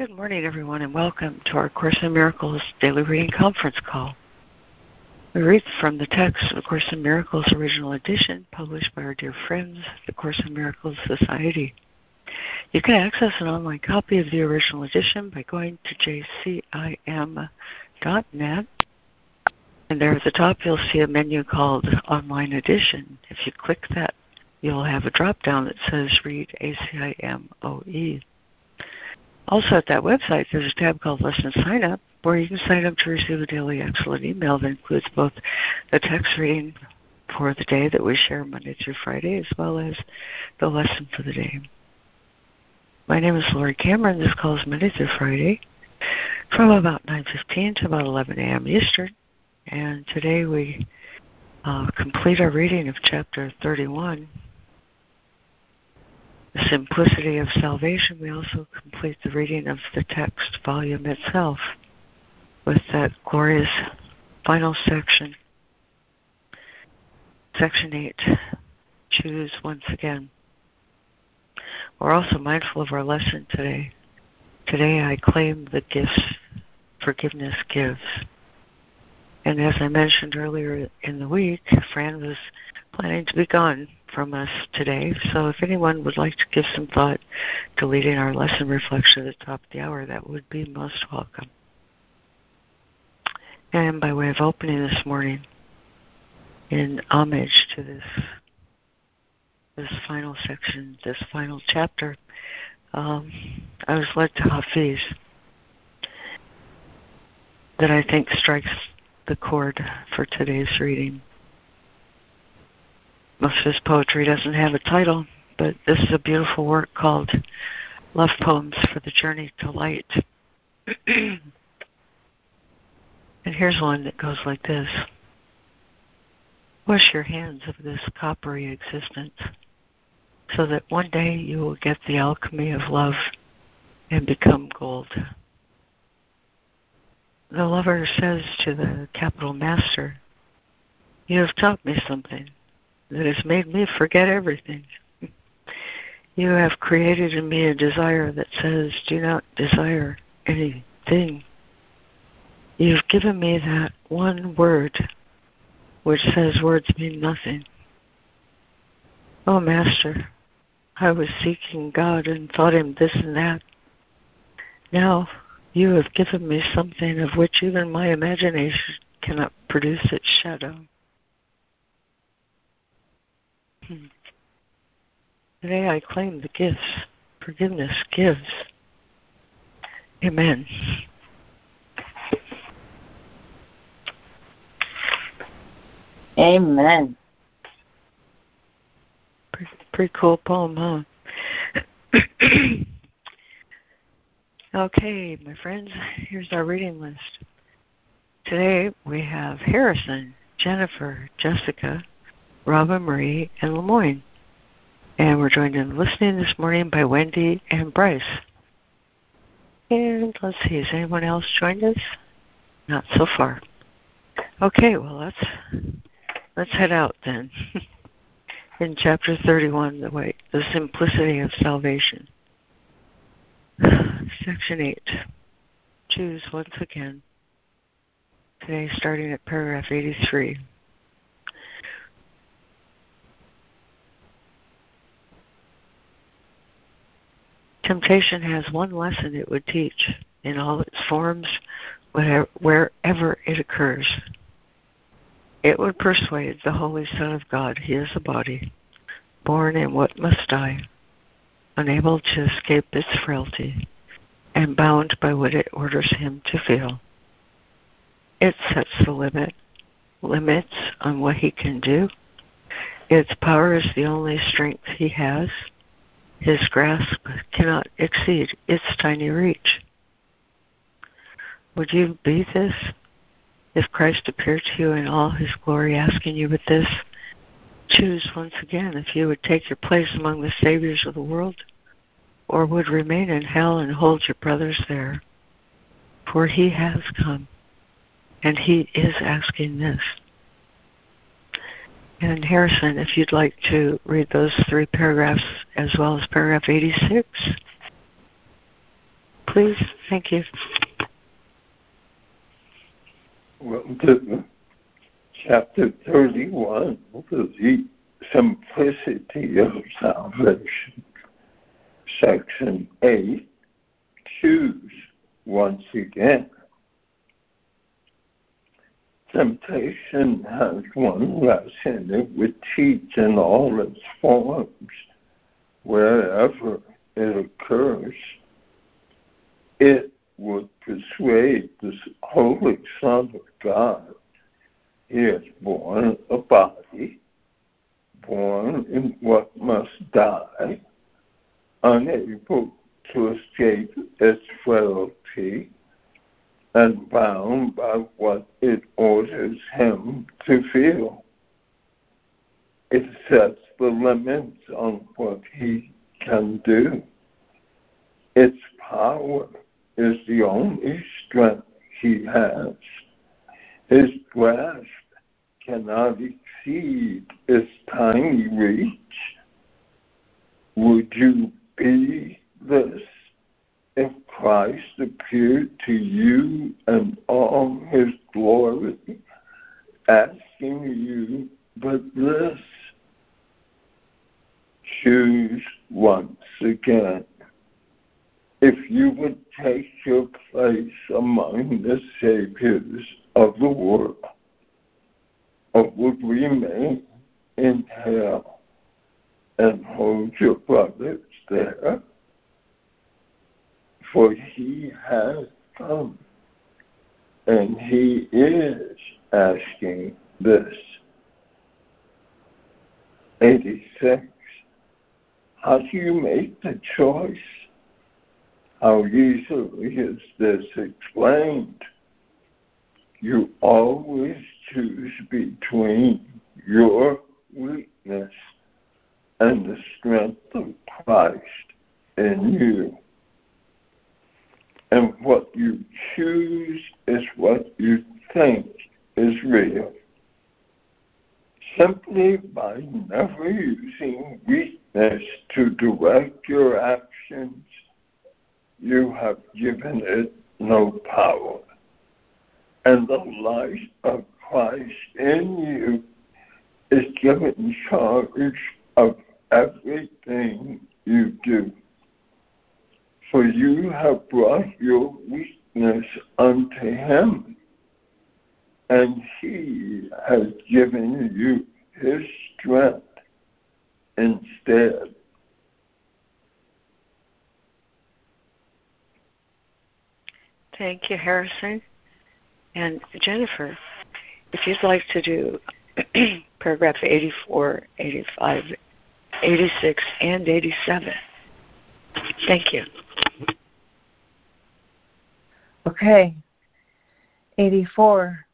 Good morning, everyone, and welcome to our Course in Miracles Daily Reading Conference Call. We read from the text of the Course in Miracles Original Edition, published by our dear friends, the Course in Miracles Society. You can access an online copy of the original edition by going to jcim.net. And there at the top, you'll see a menu called Online Edition. If you click that, you'll have a drop down that says Read ACIMOE. Also, at that website, there's a tab called Lesson Sign Up where you can sign up to receive a daily excellent email that includes both the text reading for the day that we share Monday through Friday as well as the lesson for the day. My name is Laurie Cameron. This call is Monday through Friday from about 9.15 to about 11 a.m. Eastern. And today we uh, complete our reading of chapter 31 the simplicity of salvation, we also complete the reading of the text volume itself with that glorious final section. Section 8 Choose once again. We're also mindful of our lesson today. Today I claim the gifts forgiveness gives. And as I mentioned earlier in the week, Fran was planning to be gone from us today. So if anyone would like to give some thought to leading our lesson reflection at the top of the hour, that would be most welcome. And by way of opening this morning, in homage to this this final section, this final chapter, um, I was led to Hafiz that I think strikes the chord for today's reading. Most of his poetry doesn't have a title, but this is a beautiful work called Love Poems for the Journey to Light. and here's one that goes like this Wash your hands of this coppery existence so that one day you will get the alchemy of love and become gold. The lover says to the capital master, You have taught me something that has made me forget everything. You have created in me a desire that says, do not desire anything. You've given me that one word which says words mean nothing. Oh, Master, I was seeking God and thought him this and that. Now you have given me something of which even my imagination cannot produce its shadow. Today I claim the gifts forgiveness gives. Amen. Amen. Pretty, pretty cool poem, huh? okay, my friends, here's our reading list. Today we have Harrison, Jennifer, Jessica, Robin Marie, and Lemoyne. And we're joined in listening this morning by Wendy and Bryce. And let's see, has anyone else joined us? Not so far. Okay, well let's let's head out then. in chapter 31, the way the simplicity of salvation. Section 8. Choose once again. Today starting at paragraph 83. Temptation has one lesson it would teach in all its forms, wherever it occurs. It would persuade the Holy Son of God he is a body, born in what must die, unable to escape its frailty, and bound by what it orders him to feel. It sets the limit, limits on what he can do. Its power is the only strength he has his grasp cannot exceed its tiny reach. Would you be this if Christ appeared to you in all his glory, asking you with this? Choose once again if you would take your place among the saviors of the world, or would remain in hell and hold your brothers there. For he has come, and he is asking this. And Harrison, if you'd like to read those three paragraphs as well as paragraph 86, please? Thank you. Well, to chapter 31, the simplicity of salvation. Section 8, choose once again. Temptation has one lesson it would teach in all its forms, wherever it occurs. It would persuade the Holy Son of God he is born a body, born in what must die, unable to escape its frailty, and bound by what it orders him to feel. It sets the limits on what he can do. Its power is the only strength he has. His grasp cannot exceed its tiny reach. Would you be this Christ appeared to you in all his glory, asking you but this? Choose once again. If you would take your place among the saviors of the world, or would remain in hell and hold your brothers there? For he has come, and he is asking this. 86. How do you make the choice? How easily is this explained? You always choose between your weakness and the strength of Christ in you. And what you choose is what you think is real. Simply by never using weakness to direct your actions, you have given it no power. And the light of Christ in you is given charge of everything you do. For you have brought your weakness unto him, and he has given you his strength instead. Thank you, Harrison. And Jennifer, if you'd like to do paragraph 84, 85, 86, and 87. Thank you. Okay. 84.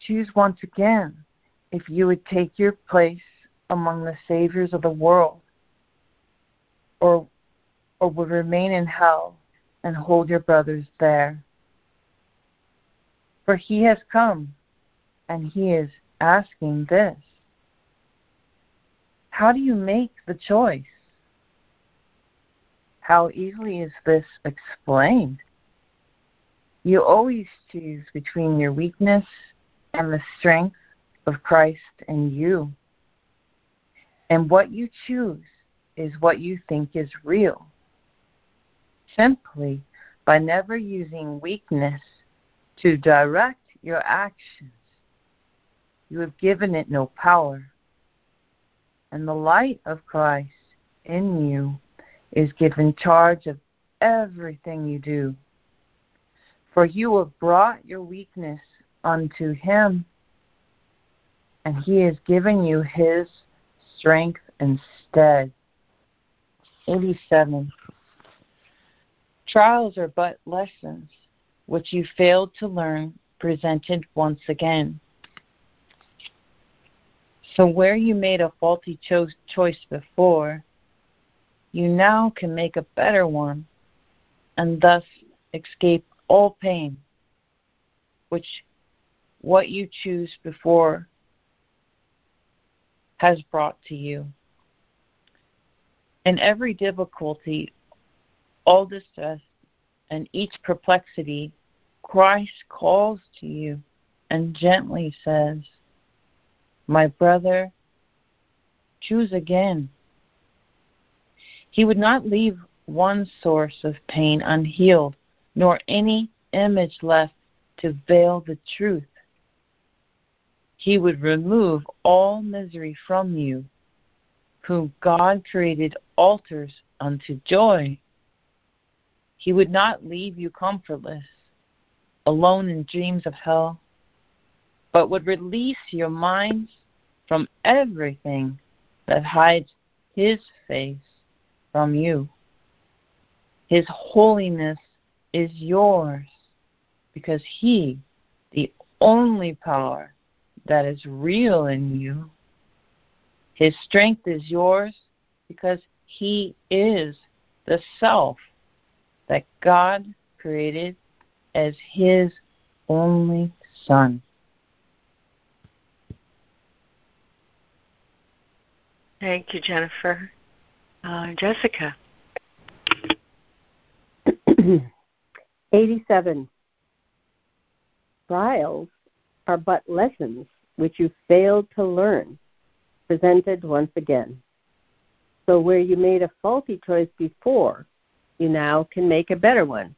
Choose once again if you would take your place among the saviors of the world or or would remain in hell and hold your brothers there. For he has come, and he is asking this How do you make the choice? How easily is this explained? You always choose between your weakness and the strength of Christ in you. And what you choose is what you think is real. Simply by never using weakness to direct your actions. You have given it no power. And the light of Christ in you is given charge of everything you do. For you have brought your weakness unto him, and he has given you his strength instead. 87. Trials are but lessons which you failed to learn presented once again. So, where you made a faulty cho- choice before, you now can make a better one and thus escape all pain, which what you choose before has brought to you. In every difficulty all distress and each perplexity, Christ calls to you and gently says, My brother, choose again. He would not leave one source of pain unhealed, nor any image left to veil the truth. He would remove all misery from you, whom God created altars unto joy. He would not leave you comfortless, alone in dreams of hell, but would release your minds from everything that hides His face from you. His holiness is yours because He, the only power that is real in you, His strength is yours because He is the self that God created as His only Son. Thank you, Jennifer. Uh, Jessica. 87. Trials are but lessons which you failed to learn, presented once again. So, where you made a faulty choice before, you now can make a better one,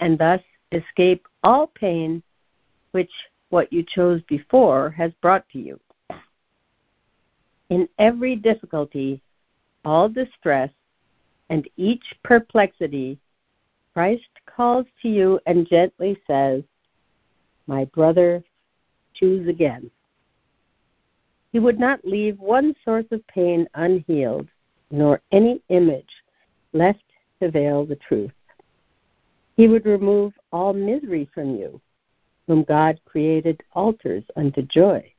and thus escape all pain which what you chose before has brought to you. In every difficulty, all distress, and each perplexity, Christ calls to you and gently says, My brother, choose again. He would not leave one source of pain unhealed, nor any image left to veil the truth. He would remove all misery from you, whom God created altars unto joy.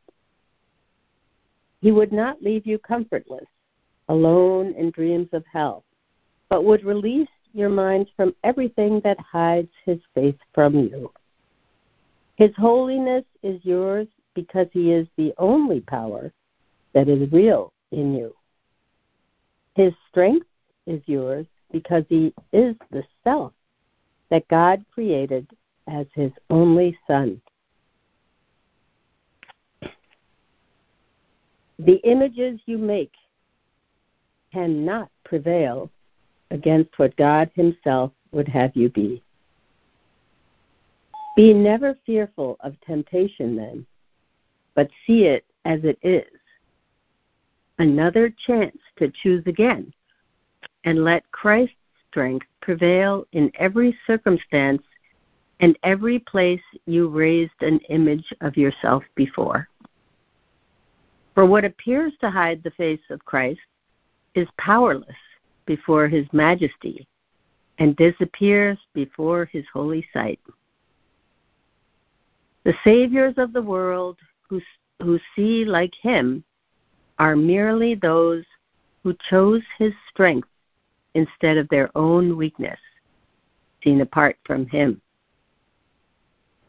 He would not leave you comfortless, alone in dreams of hell, but would release your minds from everything that hides his face from you. His holiness is yours because he is the only power that is real in you. His strength is yours because he is the self that God created as his only son. The images you make cannot prevail against what God Himself would have you be. Be never fearful of temptation, then, but see it as it is another chance to choose again and let Christ's strength prevail in every circumstance and every place you raised an image of yourself before. For what appears to hide the face of Christ is powerless before his majesty and disappears before his holy sight. The saviors of the world who, who see like him are merely those who chose his strength instead of their own weakness, seen apart from him.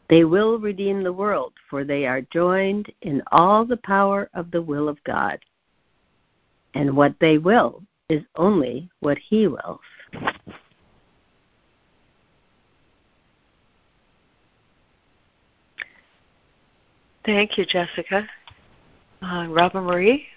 They will redeem the world, for they are joined in all the power of the will of God. And what they will is only what He wills. Thank you, Jessica. Uh, Robin Marie?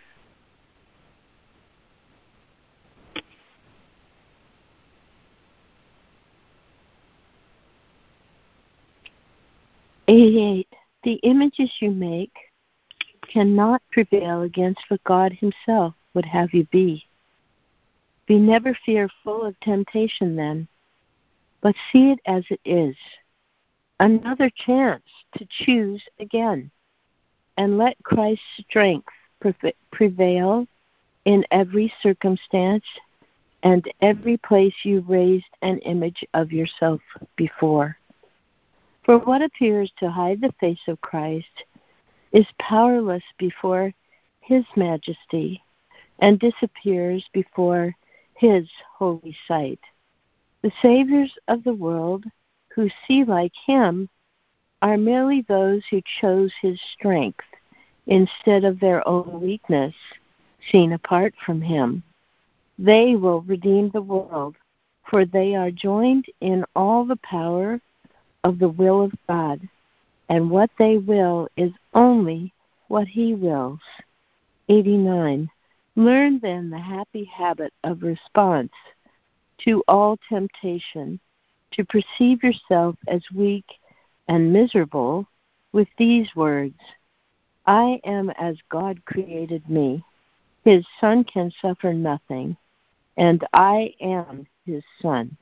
Eighty-eight. The images you make cannot prevail against what God Himself would have you be. Be never fearful of temptation then, but see it as it is. Another chance to choose again and let Christ's strength prevail in every circumstance and every place you raised an image of yourself before. For what appears to hide the face of Christ is powerless before his majesty and disappears before his holy sight. The saviors of the world who see like him are merely those who chose his strength instead of their own weakness, seen apart from him. They will redeem the world, for they are joined in all the power of the will of God, and what they will is only what He wills. 89. Learn then the happy habit of response to all temptation, to perceive yourself as weak and miserable with these words I am as God created me. His Son can suffer nothing, and I am his Son.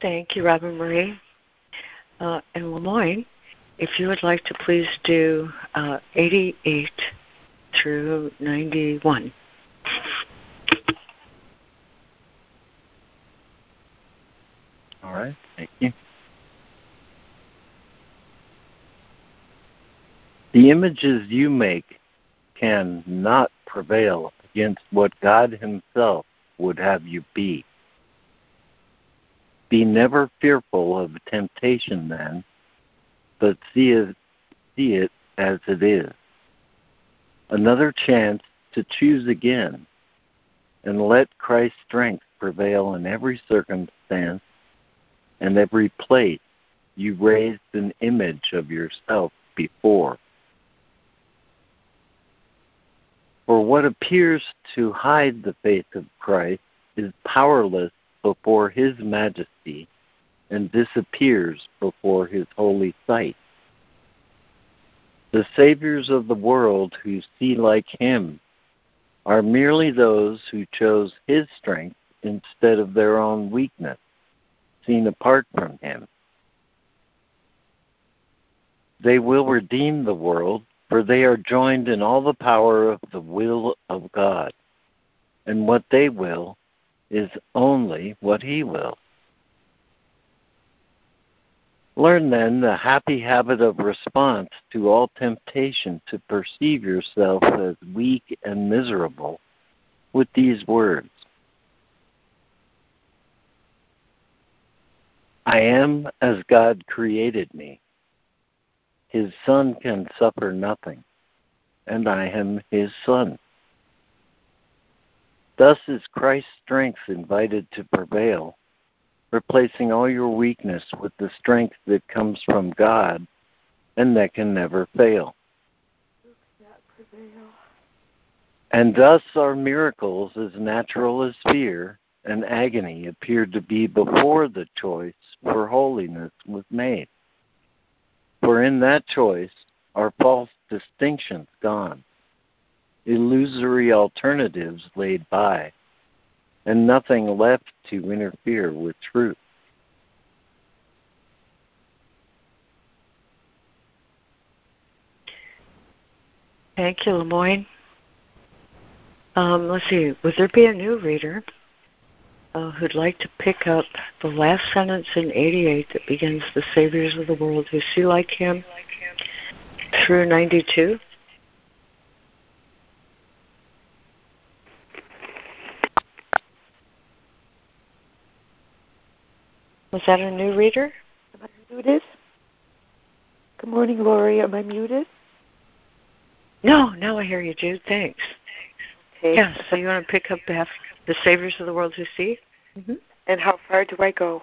Thank you, Robin Marie. Uh, and Lemoyne, if you would like to please do uh, 88 through 91. All right, thank you. The images you make can not prevail against what God Himself would have you be. Be never fearful of temptation then, but see it, see it as it is. Another chance to choose again and let Christ's strength prevail in every circumstance and every place you raised an image of yourself before. For what appears to hide the face of Christ is powerless before his majesty and disappears before his holy sight. The saviors of the world who see like him are merely those who chose his strength instead of their own weakness, seen apart from him. They will redeem the world for they are joined in all the power of the will of God. And what they will is only what He will. Learn then the happy habit of response to all temptation to perceive yourself as weak and miserable with these words I am as God created me. His son can suffer nothing, and I am his son. Thus is Christ's strength invited to prevail, replacing all your weakness with the strength that comes from God and that can never fail. And thus our miracles, as natural as fear and agony, appeared to be before the choice for holiness was made. For in that choice are false distinctions gone, illusory alternatives laid by, and nothing left to interfere with truth. Thank you, Lemoyne. Um, let's see, would there be a new reader uh, who'd like to pick up the last sentence in 88 that begins, The Saviors of the world who see like him, through 92. Was that a new reader? Am I muted? Good morning, Laurie. Am I muted? No, now I hear you, Jude. Thanks. Okay. Yeah, so you want to pick up the, the Saviors of the World Who See? Mm-hmm. And how far do I go?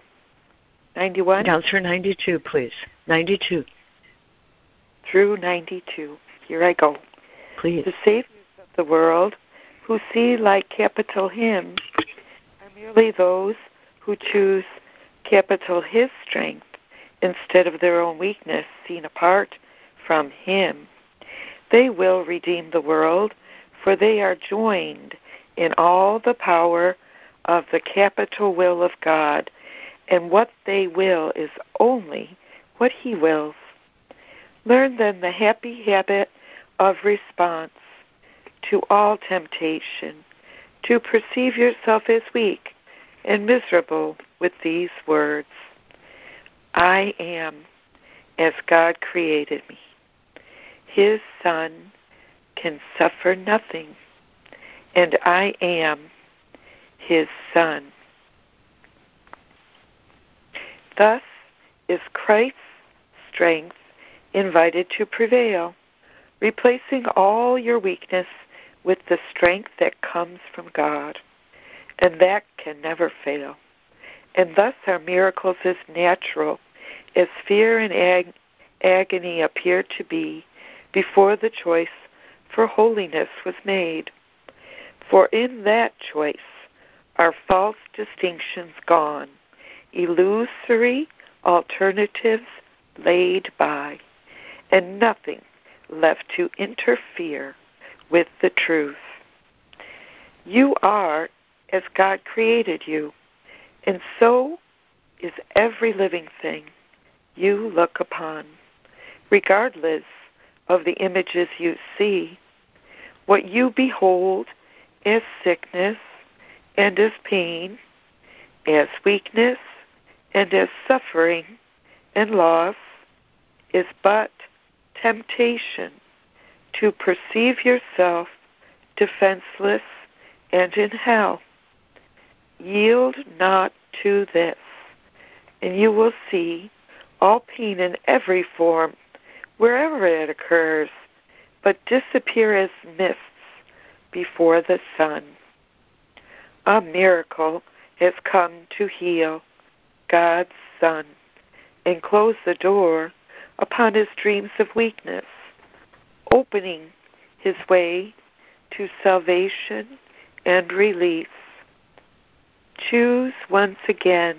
91? Down through 92, please. 92. Through 92. Here I go. Please. The Saviors of the world who see like capital Him are merely those who choose capital His strength instead of their own weakness seen apart from Him. They will redeem the world, for they are joined in all the power of the capital will of God, and what they will is only what He wills. Learn then the happy habit of response to all temptation, to perceive yourself as weak and miserable with these words I am as God created me. His Son can suffer nothing, and I am his Son. Thus is Christ's strength invited to prevail, replacing all your weakness with the strength that comes from God. And that can never fail. And thus are miracles as natural as fear and ag- agony appear to be before the choice for holiness was made. For in that choice are false distinctions gone, illusory alternatives laid by, and nothing left to interfere with the truth. You are as God created you, and so is every living thing you look upon, regardless of the images you see. What you behold as sickness and as pain, as weakness and as suffering and loss, is but temptation to perceive yourself defenseless and in hell. Yield not to this, and you will see all pain in every form, wherever it occurs, but disappear as mists before the sun. A miracle has come to heal God's Son and close the door upon his dreams of weakness, opening his way to salvation and release. Choose once again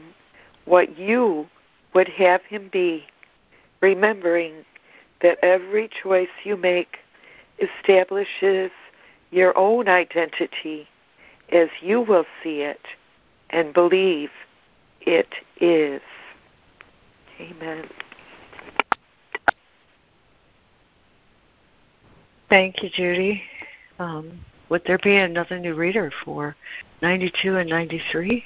what you would have him be, remembering that every choice you make establishes your own identity as you will see it and believe it is. Amen. Thank you, Judy. Um, would there be another new reader for 92 and 93?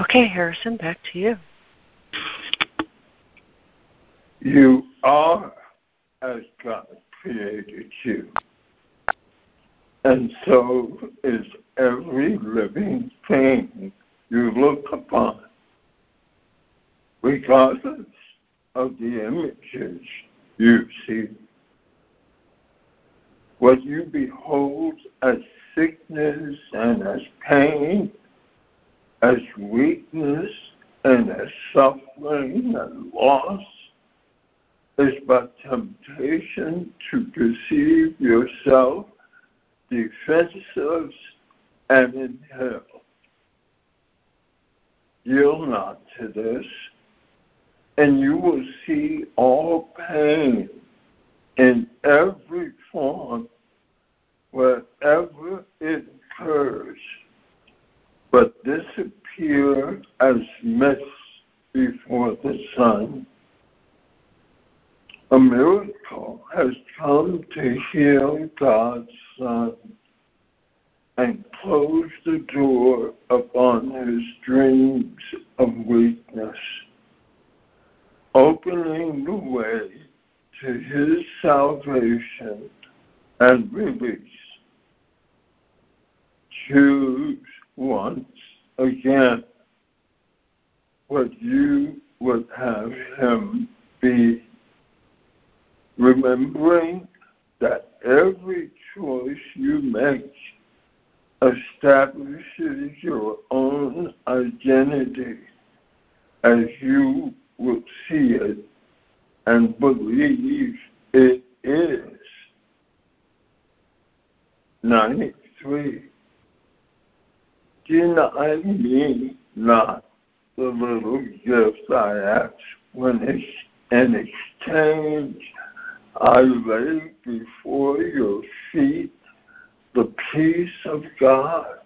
Okay, Harrison, back to you. You are as God created you. And so is every living thing you look upon, regardless of the images you see. What you behold as sickness and as pain, as weakness and as suffering and loss, is but temptation to perceive yourself defensive and in hell. Yield not to this, and you will see all pain in every form wherever it occurs, but disappear as mist before the sun a miracle has come to heal God's Son and close the door upon his dreams of weakness, opening the way to his salvation and release. Choose once again what you would have him be remembering that every choice you make establishes your own identity as you will see it and believe it is. 93. Deny me not the little gift I ask when in exchange I lay before your feet the peace of God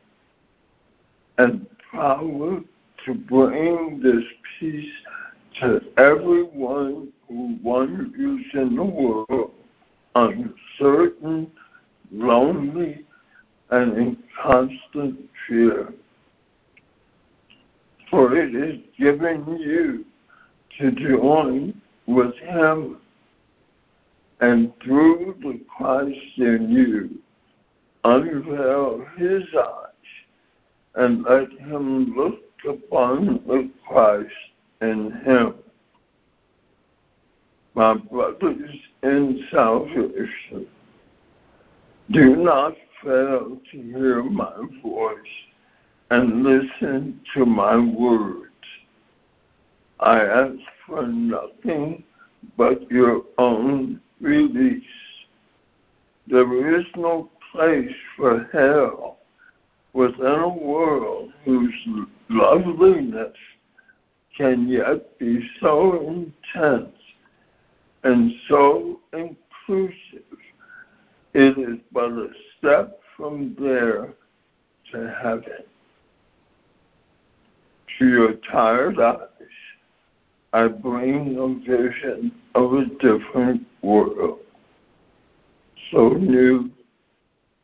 and power to bring this peace to everyone who wanders in the world uncertain, lonely, and in constant fear. For it is given you to join with Him and through the Christ in you, unveil his eyes and let him look upon the Christ in him. My brothers in salvation, do not fail to hear my voice and listen to my words. I ask for nothing but your own release. There is no place for hell within a world whose loveliness can yet be so intense and so inclusive. It is but a step from there to heaven. To your tired eyes, I bring a vision of a different world, so new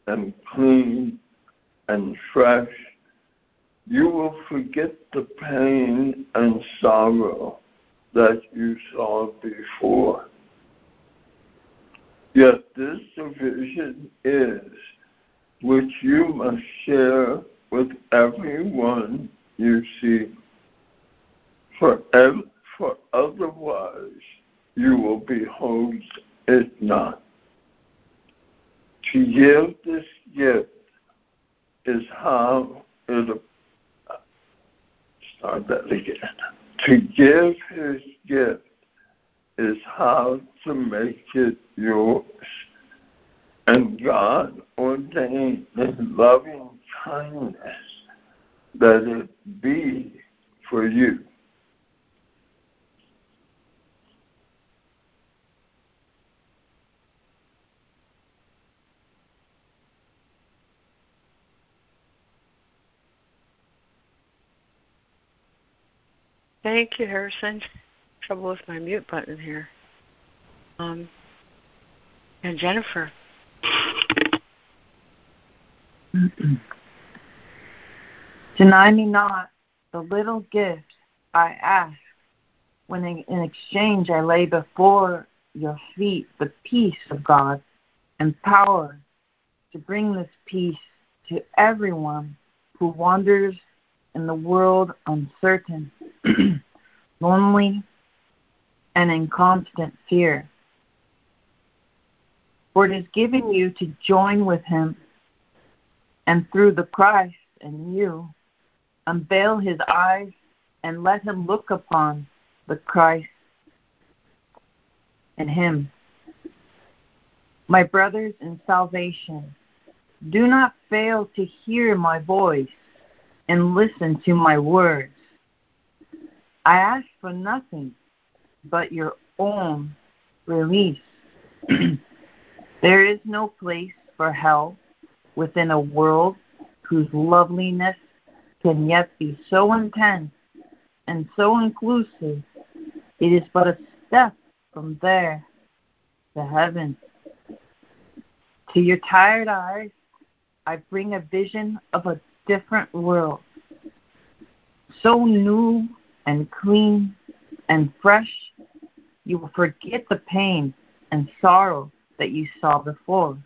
and clean and fresh, you will forget the pain and sorrow that you saw before. Yet this vision is which you must share with everyone you see. For, ev- for otherwise you will behold it not. To give this gift is how it start that again. To give his gift is how to make it yours. And God ordained in loving kindness that it be for you. Thank you, Harrison. Trouble with my mute button here. Um, and Jennifer. Deny me not the little gift I ask, when in, in exchange I lay before your feet the peace of God and power to bring this peace to everyone who wanders in the world uncertain, lonely, and in constant fear. For it is given you to join with him, and through the Christ in you, unveil his eyes and let him look upon the Christ in him. My brothers in salvation, do not fail to hear my voice and listen to my words. I ask for nothing but your own release. there is no place for hell within a world whose loveliness can yet be so intense and so inclusive. It is but a step from there to heaven. To your tired eyes, I bring a vision of a different world, so new and clean and fresh, you will forget the pain and sorrow that you saw before.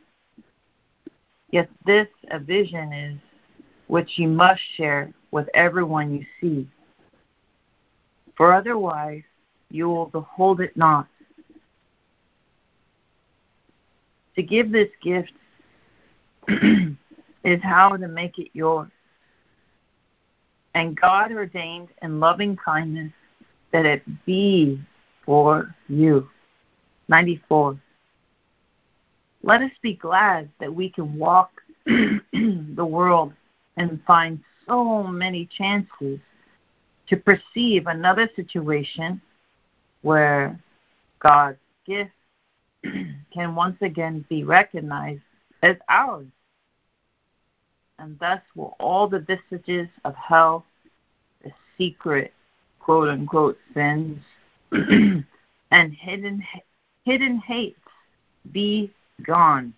Yet this a vision is which you must share with everyone you see. For otherwise you will behold it not. To give this gift is how to make it yours. And God ordained in loving kindness that it be for you. 94. Let us be glad that we can walk the world and find so many chances to perceive another situation where God's gift can once again be recognized as ours and thus will all the vestiges of hell, the secret quote unquote sins, and hidden hidden hates be gone,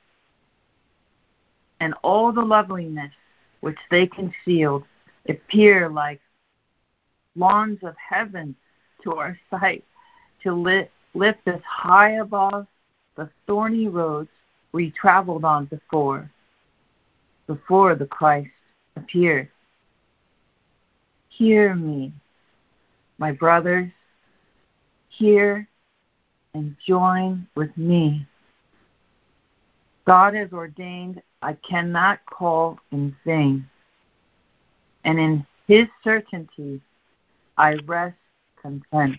and all the loveliness which they concealed appear like lawns of heaven to our sight to lift, lift us high above the thorny roads we traveled on before before the Christ appeared. Hear me, my brothers, hear and join with me. God has ordained I cannot call in vain, and in his certainty I rest content.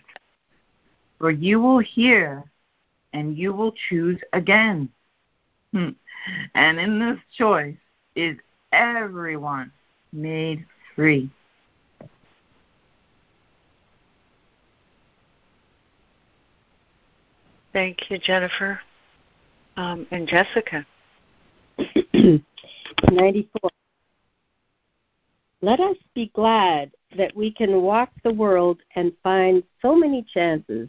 For you will hear and you will choose again. And in this choice is everyone made free. Thank you, Jennifer. Um, and Jessica. 94. Let us be glad that we can walk the world and find so many chances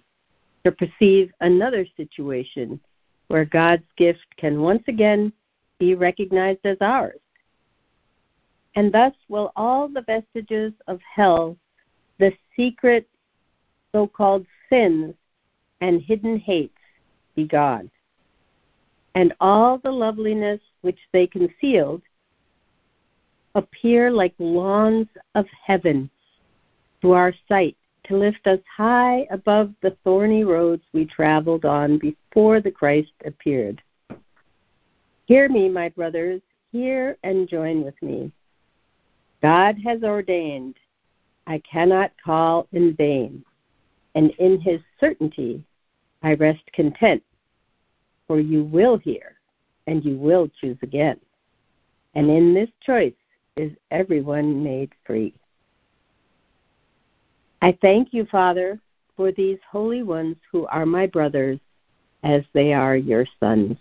to perceive another situation where God's gift can once again be recognized as ours. And thus will all the vestiges of hell, the secret so called sins and hidden hates be gone. And all the loveliness which they concealed appear like lawns of heaven to our sight to lift us high above the thorny roads we traveled on before the Christ appeared. Hear me, my brothers, hear and join with me. God has ordained, I cannot call in vain, and in his certainty I rest content, for you will hear and you will choose again. And in this choice is everyone made free. I thank you, Father, for these holy ones who are my brothers as they are your sons.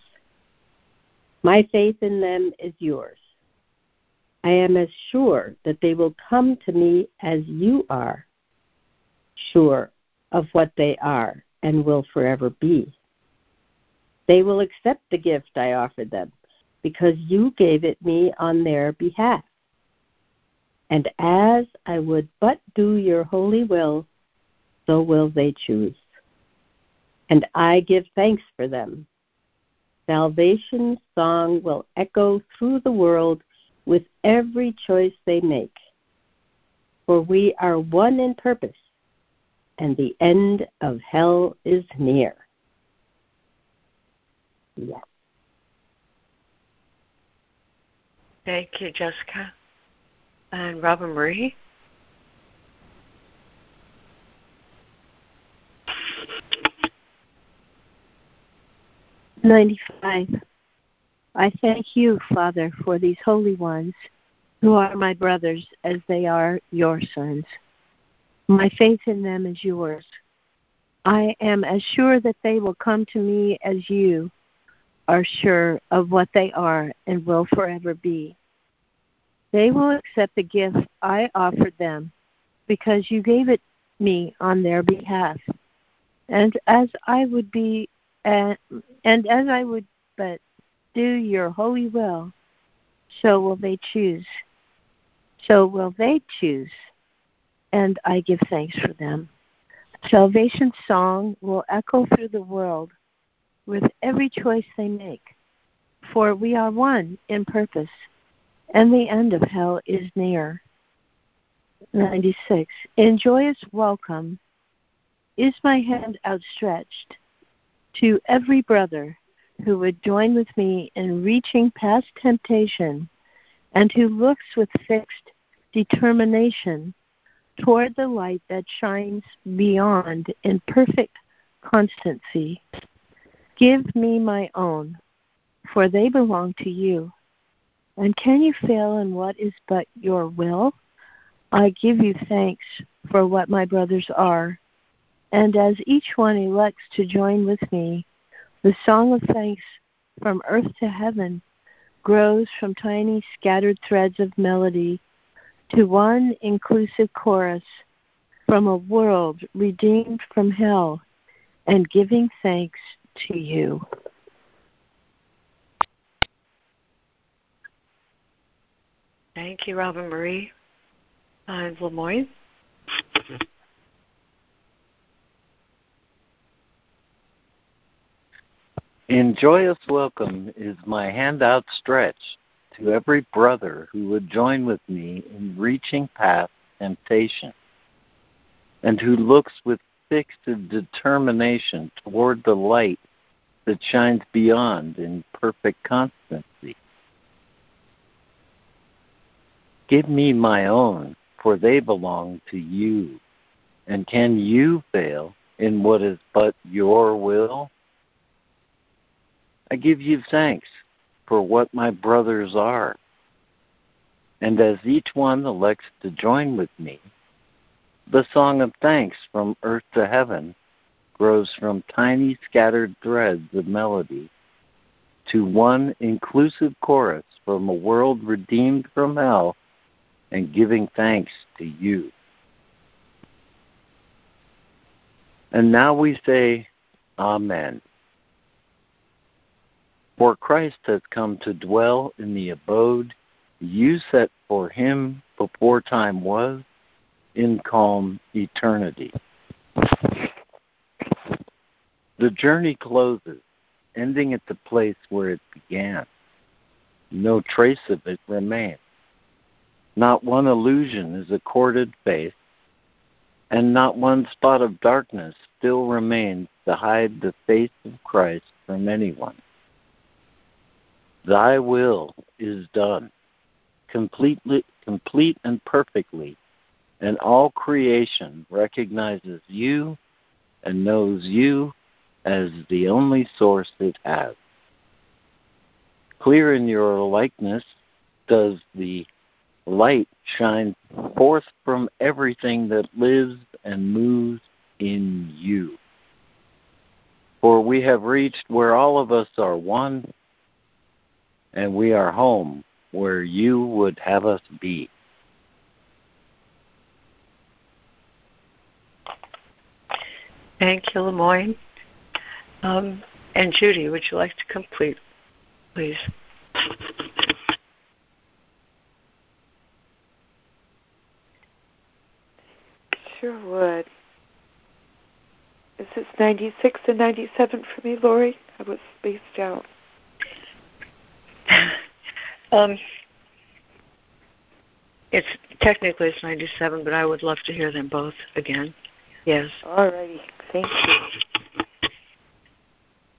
My faith in them is yours. I am as sure that they will come to me as you are, sure of what they are and will forever be. They will accept the gift I offered them because you gave it me on their behalf. And as I would but do your holy will, so will they choose. And I give thanks for them. Salvation's song will echo through the world with every choice they make. For we are one in purpose, and the end of hell is near. Yes. Thank you, Jessica. And Robin Marie? Ninety-five. I thank you, Father, for these holy ones who are my brothers as they are your sons. My faith in them is yours. I am as sure that they will come to me as you are sure of what they are and will forever be. They will accept the gift I offered them because you gave it me on their behalf. And as I would be, uh, and as I would but do your holy will, so will they choose. So will they choose, and I give thanks for them. Salvation's song will echo through the world with every choice they make, for we are one in purpose and the end of hell is near. 96. In joyous welcome is my hand outstretched to every brother who would join with me in reaching past temptation and who looks with fixed determination toward the light that shines beyond in perfect constancy. Give me my own, for they belong to you. And can you fail in what is but your will? I give you thanks for what my brothers are. And as each one elects to join with me, the song of thanks from earth to heaven grows from tiny scattered threads of melody to one inclusive chorus from a world redeemed from hell and giving thanks to you. Thank you, Robin Marie. And Lemoyne? In joyous welcome is my hand outstretched to every brother who would join with me in reaching past temptation, and who looks with fixed determination toward the light that shines beyond in perfect constancy. Give me my own, for they belong to you. And can you fail in what is but your will? I give you thanks for what my brothers are. And as each one elects to join with me, the song of thanks from earth to heaven grows from tiny scattered threads of melody to one inclusive chorus from a world redeemed from hell and giving thanks to you. And now we say, Amen. For Christ has come to dwell in the abode you set for him before time was, in calm eternity. The journey closes, ending at the place where it began. No trace of it remains. Not one illusion is accorded faith, and not one spot of darkness still remains to hide the face of Christ from anyone. Thy will is done, completely, complete and perfectly, and all creation recognizes you and knows you as the only source it has. Clear in your likeness does the light shine forth from everything that lives and moves in you. For we have reached where all of us are one, and we are home where you would have us be. Thank you, Lemoyne. Um, and Judy, would you like to complete, please? Sure would. Is this 96 and 97 for me, Laurie? I was spaced out. um, it's technically it's 97, but I would love to hear them both again. Yes. All righty. Thank you.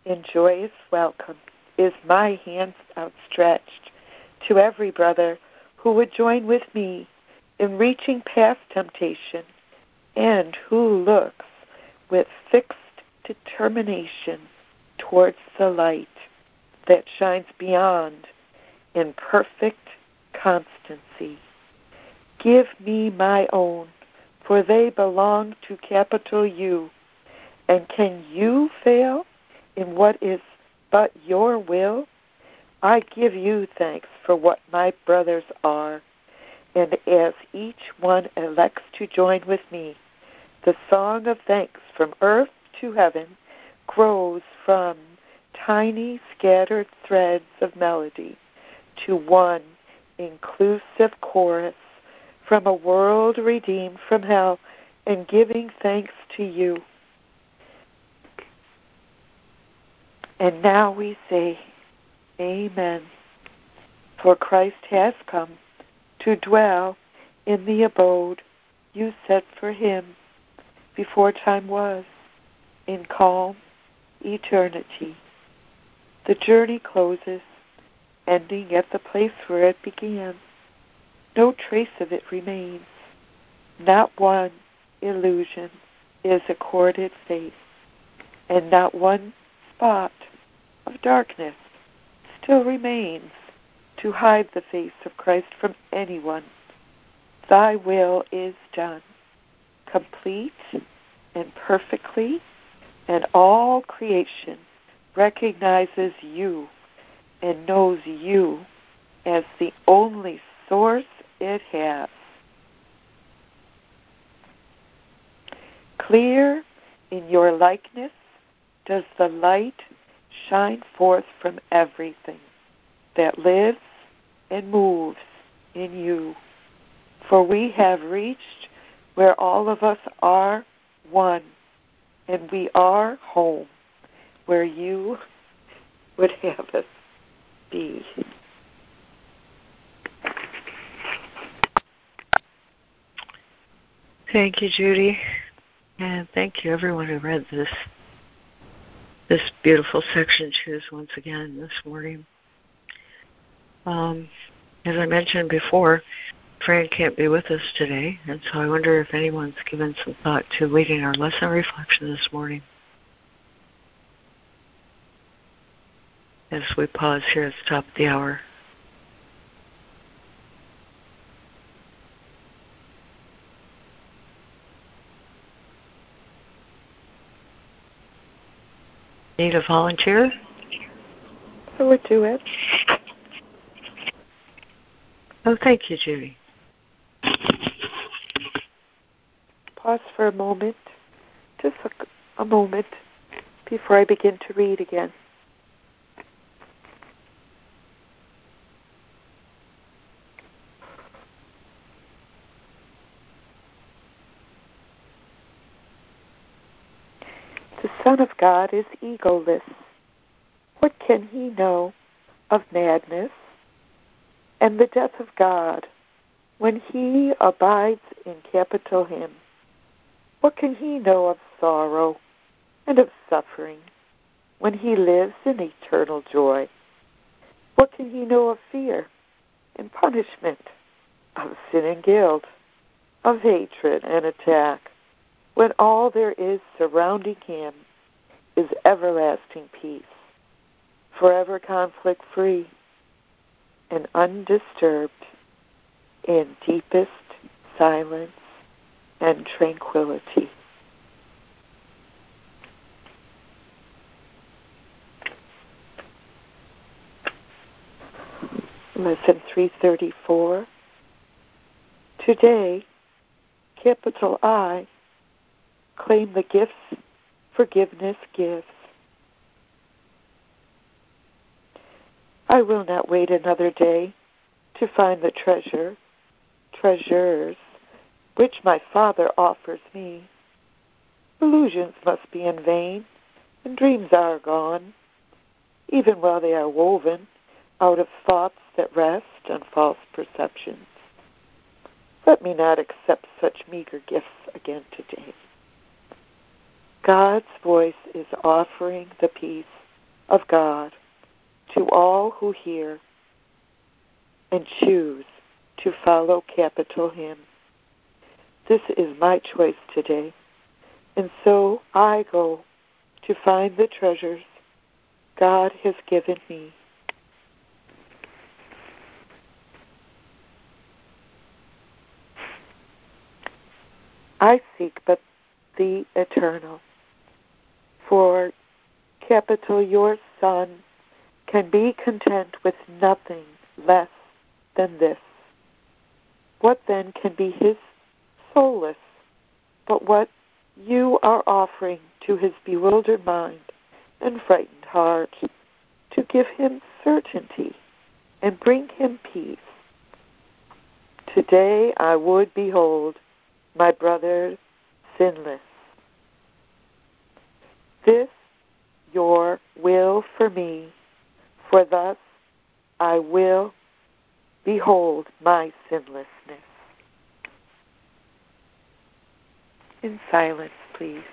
In joyous welcome is my hand outstretched to every brother who would join with me in reaching past temptation and who looks with fixed determination towards the light that shines beyond in perfect constancy. Give me my own, for they belong to capital U. And can you fail in what is but your will? I give you thanks for what my brothers are and as each one elects to join with me, the song of thanks from earth to heaven grows from tiny scattered threads of melody to one inclusive chorus from a world redeemed from hell and giving thanks to you. And now we say, Amen. For Christ has come to dwell in the abode you set for him before time was, in calm eternity. The journey closes, ending at the place where it began. No trace of it remains. Not one illusion is accorded faith, and not one spot of darkness still remains to hide the face of Christ from anyone. Thy will is done, complete and perfectly, and all creation recognizes you and knows you as the only source it has. Clear in your likeness does the light shine forth from everything that lives and moves in you. For we have reached where all of us are one, and we are home where you would have us be. Thank you, Judy, and thank you everyone who read this this beautiful section choose once again this morning. Um, as I mentioned before, Fran can't be with us today, and so I wonder if anyone's given some thought to leading our lesson reflection this morning. As we pause here at the top of the hour. Need a volunteer? I would do it. Oh, thank you, Judy. Pause for a moment, just a, a moment, before I begin to read again. The Son of God is egoless. What can he know of madness and the death of God when he abides in capital Him? What can he know of sorrow and of suffering when he lives in eternal joy? What can he know of fear and punishment, of sin and guilt, of hatred and attack? when all there is surrounding him is everlasting peace, forever conflict free, and undisturbed in deepest silence and tranquility. Lesson 334. Today, capital I claim the gifts forgiveness gives. I will not wait another day to find the treasure, treasures, which my Father offers me. Illusions must be in vain, and dreams are gone, even while they are woven out of thoughts that rest on false perceptions. Let me not accept such meager gifts again today. God's voice is offering the peace of God to all who hear and choose to follow capital Him. This is my choice today, and so I go to find the treasures God has given me. I seek but the eternal for capital your Son can be content with nothing less than this. What then can be his solace but what you are offering to his bewildered mind and frightened heart to give him certainty and bring him peace? Today I would behold my brother sinless this your will for me, for thus I will behold my sinlessness. In silence, please.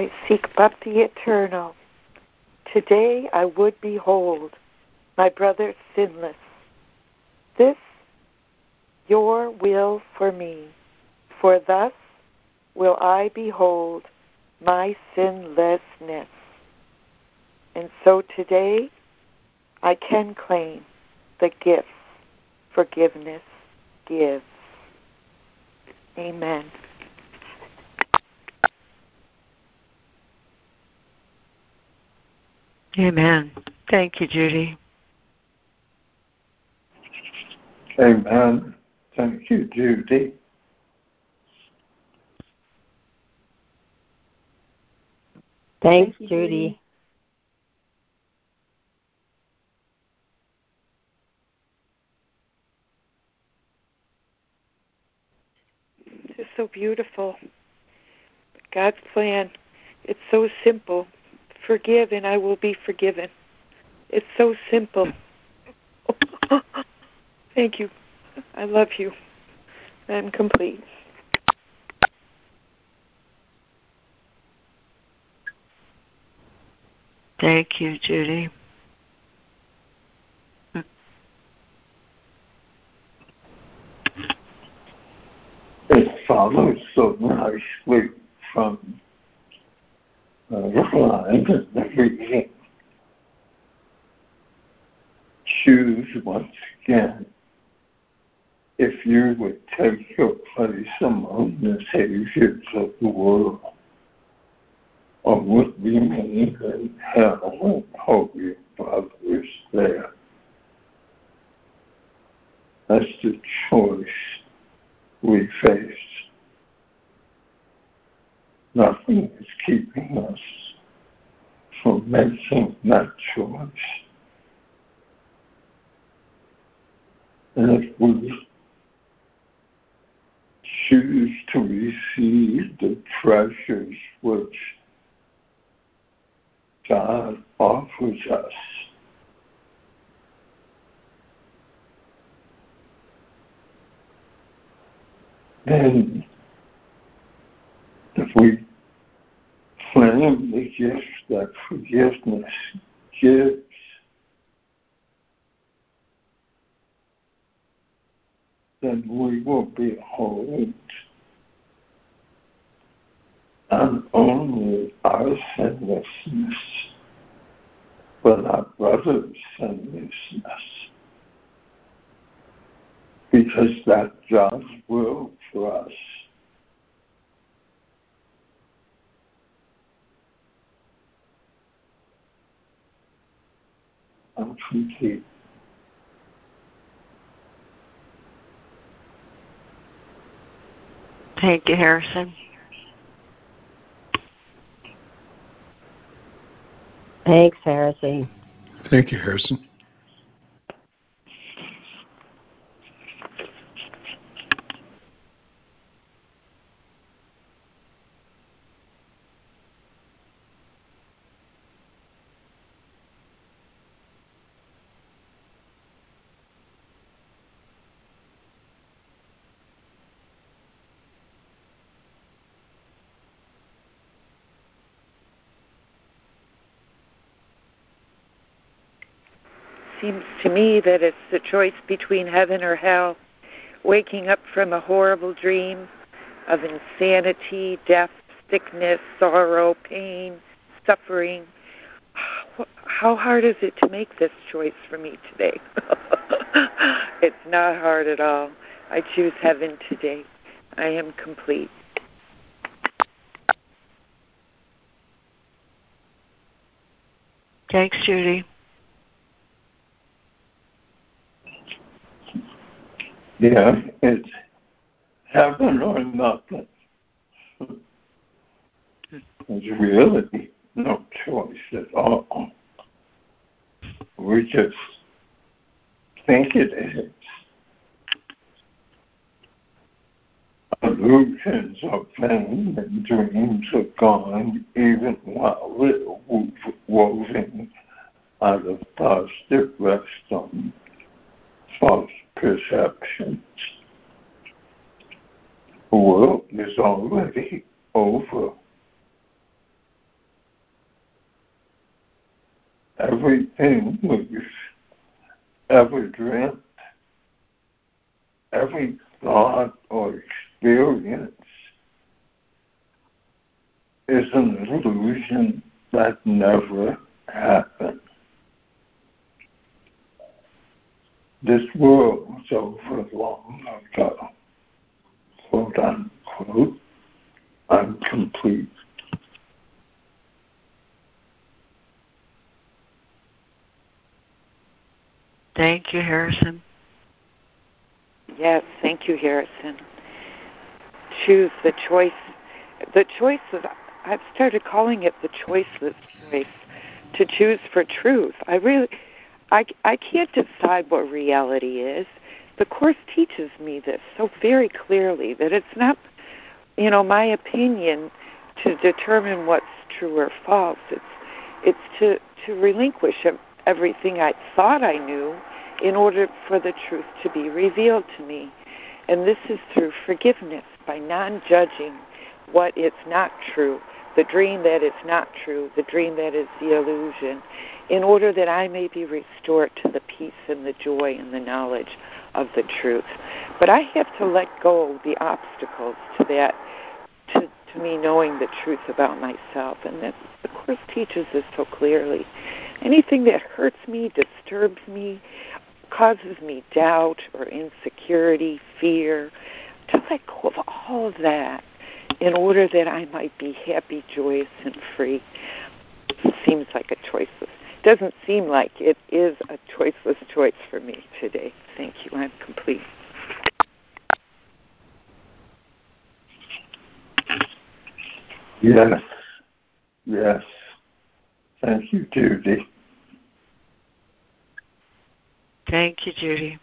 I seek but the eternal. Today I would behold my brother sinless. This your will for me, for thus will I behold my sinlessness. And so today I can claim the gifts forgiveness gives. Amen. Amen. Thank you, Judy. Amen. Thank you, Judy. Thanks, Judy. It's so beautiful. God's plan. It's so simple. Forgive and I will be forgiven. It's so simple. Thank you. I love you. I'm complete. Thank you, Judy. It follows so nicely from Choose once again if you would take your place among the saviors of the world, or would remain in hell and hold your brothers there. That's the choice we face. Nothing is keeping us from making that choice. And if we choose to receive the treasures which God offers us, then if we claim the gift that forgiveness gives, then we will behold not only our sinlessness, but our brother's sinlessness. Because that God's will for us. I'm. Thank you, Harrison. Thanks, Harrison. Thank you, Harrison. Seems to me that it's the choice between heaven or hell, waking up from a horrible dream of insanity, death, sickness, sorrow, pain, suffering. How hard is it to make this choice for me today? it's not hard at all. I choose heaven today. I am complete. Thanks, Judy. Yeah, it's heaven or nothing. There's really no choice at all. We just think it is. Illusions are vain and dreams are gone, even while we're woven out of that rest on false perceptions. The world is already over. Everything we've ever dreamt, every thought or experience is an illusion that never happened. This world's over long ago. Quote unquote. I'm complete. Thank you, Harrison. Yes, thank you, Harrison. Choose the choice. The choice of, I've started calling it the choiceless choice to choose for truth. I really, I, I can't decide what reality is. The Course teaches me this so very clearly that it's not, you know, my opinion to determine what's true or false. It's, it's to, to relinquish everything I thought I knew in order for the truth to be revealed to me. And this is through forgiveness by non judging what is not true, the dream that is not true, the dream that is the illusion, in order that I may be restored to the peace and the joy and the knowledge of the truth. But I have to let go of the obstacles to that, to, to me knowing the truth about myself. And that the Course teaches this so clearly. Anything that hurts me, disturbs me, causes me doubt or insecurity, fear, to let go of all of that in order that I might be happy, joyous, and free. Seems like a choiceless. Doesn't seem like it is a choiceless choice for me today. Thank you. I'm complete. Yes. Yes. Thank you, Judy. Thank you, Judy.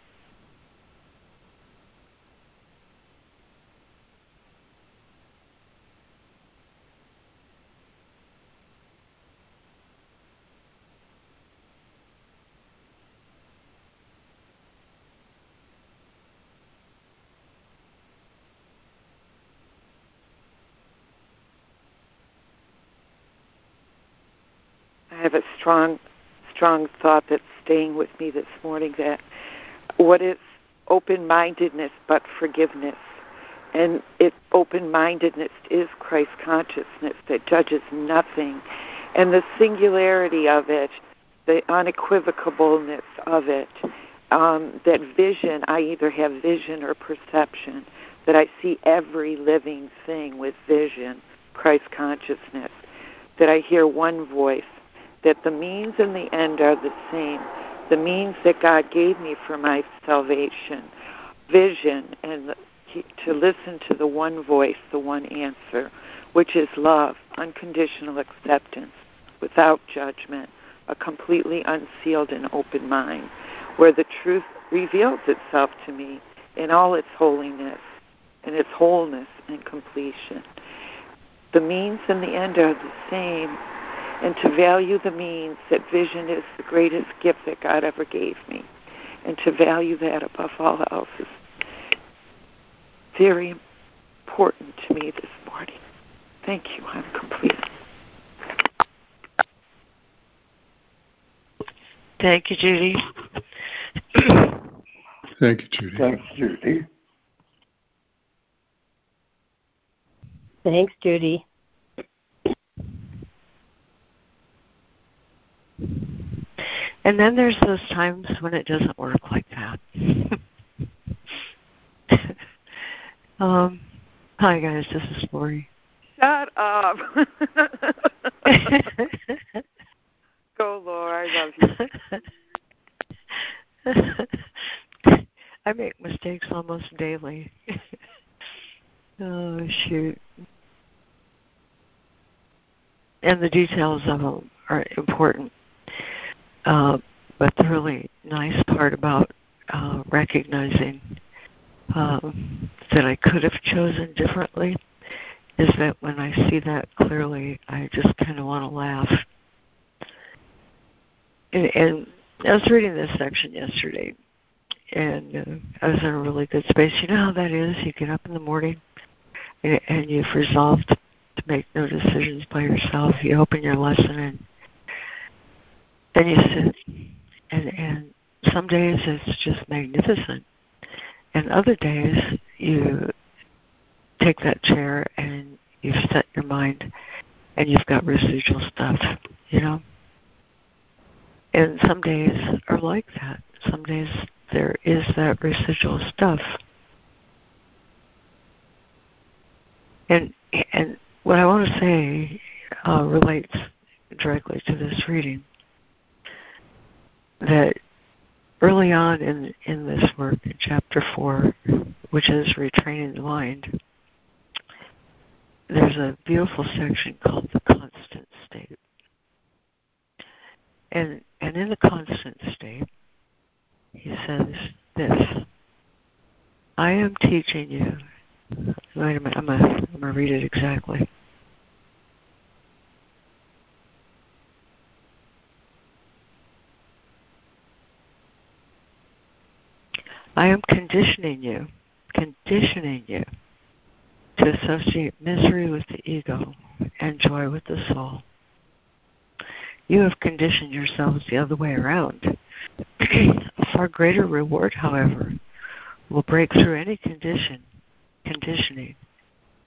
I have a strong, strong thought that's staying with me this morning that what is open mindedness but forgiveness? And it open mindedness is Christ consciousness that judges nothing. And the singularity of it, the unequivocableness of it, um, that vision, I either have vision or perception, that I see every living thing with vision, Christ consciousness, that I hear one voice, that the means and the end are the same, the means that God gave me for my salvation, vision, and to listen to the one voice, the one answer, which is love, unconditional acceptance, without judgment, a completely unsealed and open mind, where the truth reveals itself to me in all its holiness, in its wholeness and completion. The means and the end are the same, and to value the means that vision is the greatest gift that God ever gave me, and to value that above all else is very important to me this morning. Thank you. I'm complete. Thank you, Judy. Thank you, Judy. Thanks, Judy. Thanks, Judy. And then there's those times when it doesn't work like that. um, hi guys, this is Laurie. Shut up. Go, Laurie. I love you. I make mistakes almost daily. oh shoot. And the details of them are important. Uh, but the really nice part about uh, recognizing um, that I could have chosen differently is that when I see that clearly, I just kind of want to laugh. And, and I was reading this section yesterday, and uh, I was in a really good space. You know how that is? You get up in the morning, and, and you've resolved to make no decisions by yourself. You open your lesson, and then you sit, and and some days it's just magnificent, and other days you take that chair and you've set your mind, and you've got residual stuff, you know. And some days are like that. Some days there is that residual stuff. And and what I want to say uh, relates directly to this reading. That early on in in this work, in chapter four, which is retraining the mind, there's a beautiful section called the constant state. And and in the constant state, he says this I am teaching you wait a minute, I'm I'm gonna read it exactly. I am conditioning you, conditioning you to associate misery with the ego and joy with the soul. You have conditioned yourselves the other way around. A far greater reward, however, will break through any condition conditioning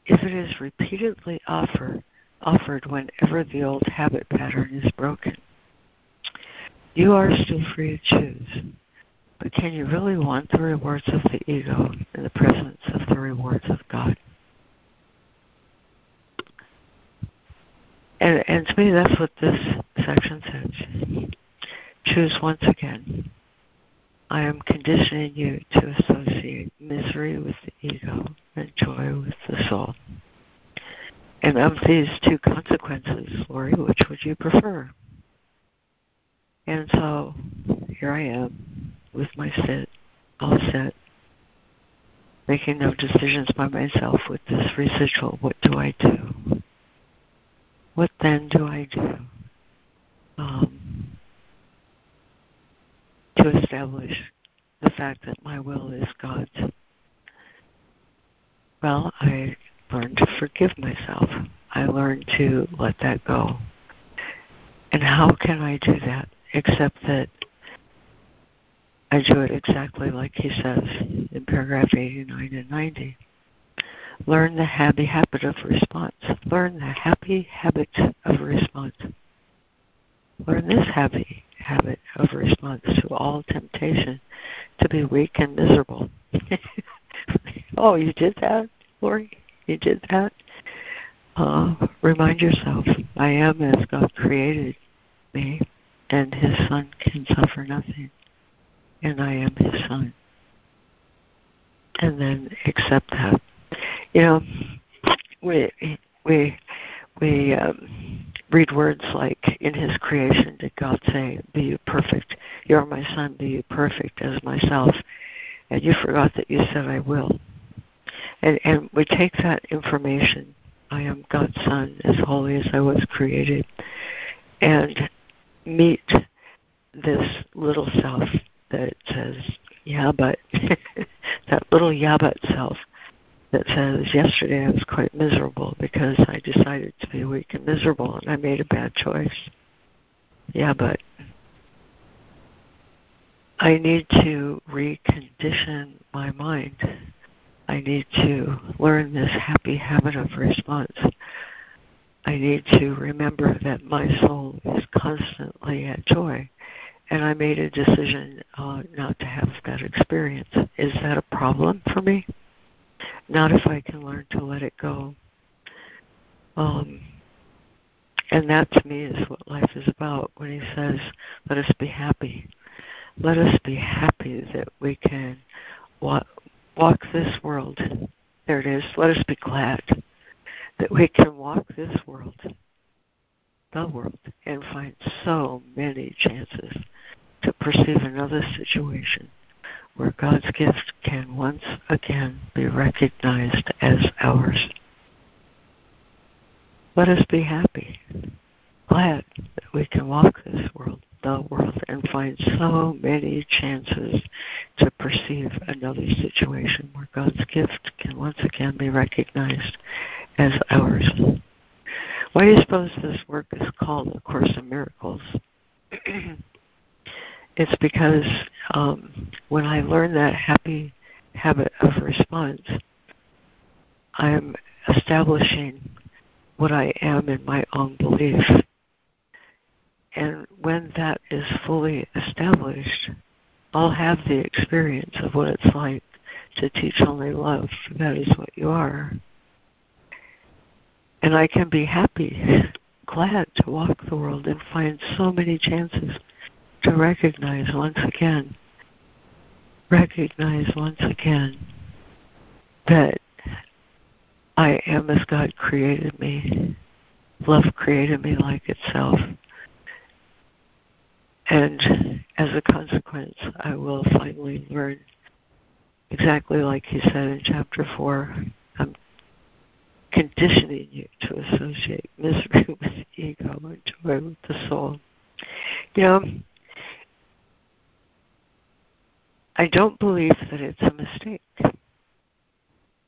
if it is repeatedly offer, offered whenever the old habit pattern is broken. You are still free to choose, but can you really want the rewards of the ego in the presence of the rewards of God? And, and to me, that's what this section says. Choose once again. I am conditioning you to associate misery with the ego and joy with the soul. And of these two consequences, Laurie, which would you prefer? And so here I am with my set, all set, making no decisions by myself with this residual. What do I do? What then do I do? Um, to establish the fact that my will is God's. Well, I learned to forgive myself. I learned to let that go. And how can I do that except that I do it exactly like he says in paragraph 89 and 90. Learn the happy habit of response. Learn the happy habit of response. Learn this happy habit of response to all temptation to be weak and miserable. oh, you did that, Laurie? You did that? Uh, remind yourself, I am as God created me, and His Son can suffer nothing, and I am His Son. And then accept that. You know, we we we um, read words like, "In His creation, did God say, Be you perfect? You are my Son. Be you perfect as myself." And you forgot that you said, "I will." And and we take that information. I am God's Son, as holy as I was created, and meet this little self that says, "Yeah, but," that little "yeah, but" self that says, Yesterday I was quite miserable because I decided to be weak and miserable and I made a bad choice. Yeah, but I need to recondition my mind. I need to learn this happy habit of response. I need to remember that my soul is constantly at joy. And I made a decision uh, not to have that experience. Is that a problem for me? not if I can learn to let it go. Um, and that to me is what life is about when he says, let us be happy. Let us be happy that we can walk, walk this world. There it is. Let us be glad that we can walk this world, the world, and find so many chances to perceive another situation where God's gift can once again be recognized as ours. Let us be happy, glad that we can walk this world, the world, and find so many chances to perceive another situation where God's gift can once again be recognized as ours. Why do you suppose this work is called A Course in Miracles? it's because um, when I learn that happy habit of response, I'm establishing what I am in my own belief. And when that is fully established, I'll have the experience of what it's like to teach only love, that is what you are. And I can be happy, glad to walk the world and find so many chances to recognize once again, recognize once again that I am as God created me. Love created me like itself. And as a consequence, I will finally learn exactly like he said in chapter 4. I'm conditioning you to associate misery with the ego and joy with the soul. You know, I don't believe that it's a mistake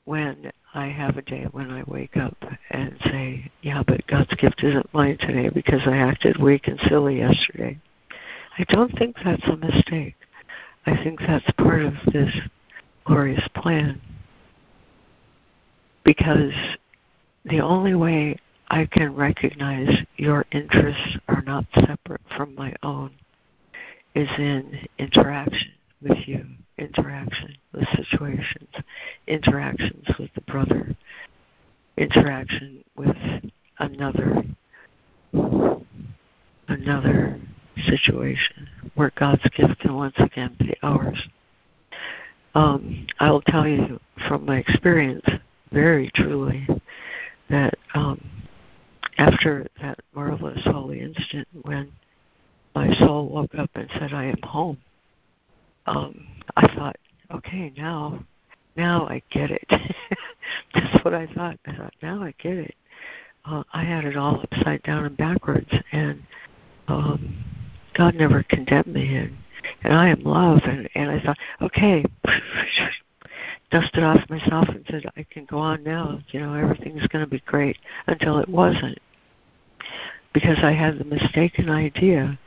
when I have a day when I wake up and say, yeah, but God's gift isn't mine today because I acted weak and silly yesterday. I don't think that's a mistake. I think that's part of this glorious plan. Because the only way I can recognize your interests are not separate from my own is in interaction with you, interaction with situations, interactions with the brother, interaction with another, another situation where God's gift can once again be ours. Um, I will tell you from my experience, very truly, that um, after that marvelous holy instant when my soul woke up and said, I am home, um, I thought, okay, now, now I get it. That's what I thought. I thought, now I get it. Uh, I had it all upside down and backwards, and um, God never condemned me, and and I am love, and and I thought, okay, dusted off myself and said, I can go on now. You know, everything's going to be great. Until it wasn't, because I had the mistaken idea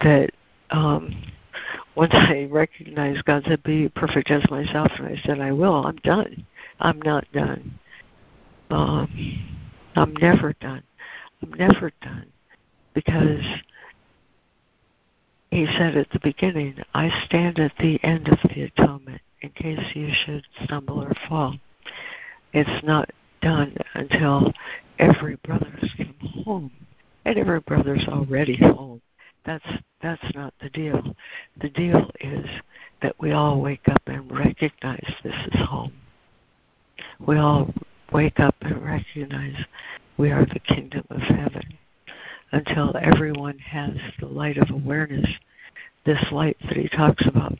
that um, once I recognized God said, "Be perfect as myself," and I said, "I will," I'm done. I'm not done. Um, I'm never done. I'm never done because he said at the beginning, I stand at the end of the atonement in case you should stumble or fall. It's not done until every brother's come home. And every brother's already home. That's that's not the deal. The deal is that we all wake up and recognize this is home. We all wake up and recognize we are the kingdom of heaven until everyone has the light of awareness, this light that he talks about,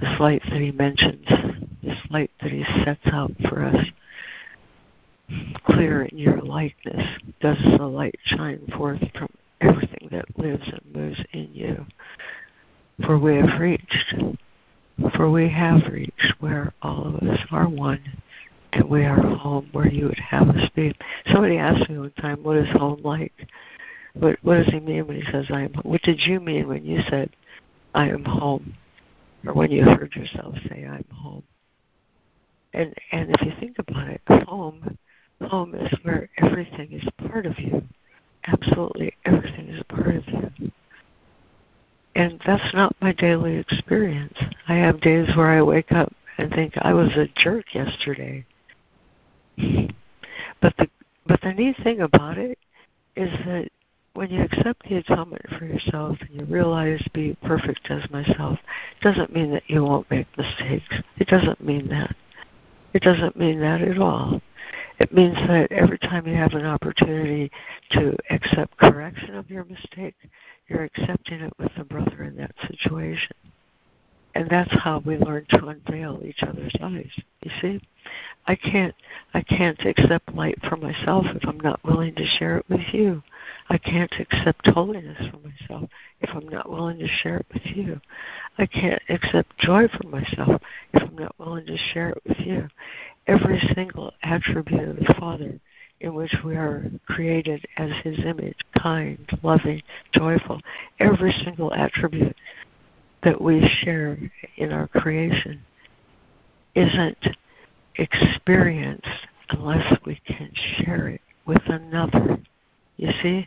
this light that he mentions, this light that he sets out for us. Clear in your likeness does the light shine forth from everything that lives and moves in you. For we have reached, for we have reached where all of us are one and we are home where you would have us be. Somebody asked me one time, what is home like? What, what does he mean when he says, I am? What did you mean when you said, I am home? Or when you heard yourself say, I'm home? And, and if you think about it, home, home is where everything is part of you. Absolutely everything is a part of you. And that's not my daily experience. I have days where I wake up and think I was a jerk yesterday. But the but the neat thing about it is that when you accept the atonement for yourself and you realize be perfect as myself, it doesn't mean that you won't make mistakes. It doesn't mean that. It doesn't mean that at all. It means that every time you have an opportunity to accept correction of your mistake, you're accepting it with the brother in that situation. And that's how we learn to unveil each other's eyes. You see? I can't I can't accept light for myself if I'm not willing to share it with you. I can't accept holiness for myself if I'm not willing to share it with you. I can't accept joy for myself if I'm not willing to share it with you. Every single attribute of the Father in which we are created as His image, kind, loving, joyful. Every single attribute that we share in our creation isn't experienced unless we can share it with another. You see?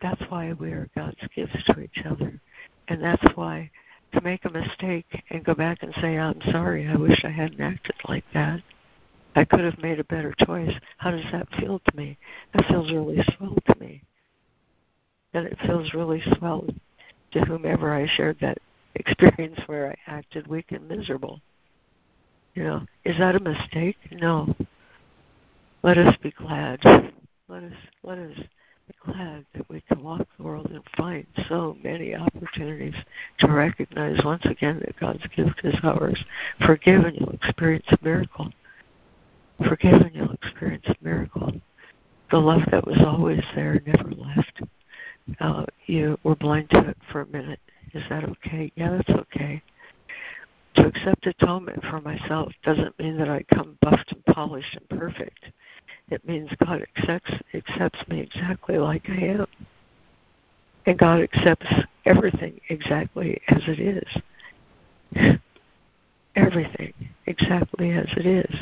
That's why we are God's gifts to each other. And that's why to make a mistake and go back and say, I'm sorry, I wish I hadn't acted like that. I could have made a better choice. How does that feel to me? That feels really swell to me. And it feels really swell to whomever I shared that experience where I acted weak and miserable. You know, is that a mistake? No. Let us be glad. Let us let us glad that we can walk the world and find so many opportunities to recognize once again that God's gift is ours. Forgive and you'll experience a miracle. Forgive and you'll experience a miracle. The love that was always there never left. Uh, you were blind to it for a minute. Is that okay? Yeah, that's okay. To accept atonement for myself doesn't mean that I come buffed and polished and perfect. It means God accepts accepts me exactly like I am. And God accepts everything exactly as it is. everything exactly as it is.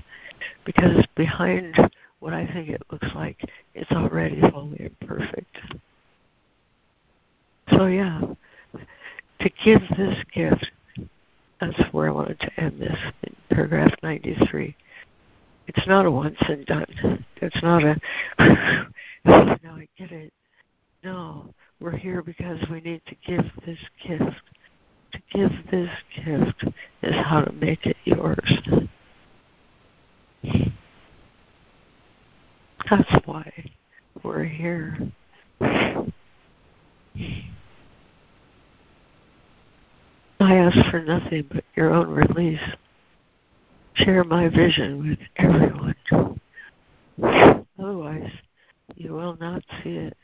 Because behind what I think it looks like, it's already holy and perfect. So yeah, to give this gift, that's where I wanted to end this in paragraph 93. It's not a once and done. It's not a, now I get it. No, we're here because we need to give this gift. To give this gift is how to make it yours. That's why we're here. I ask for nothing but your own release. Share my vision with everyone. Otherwise, you will not see it.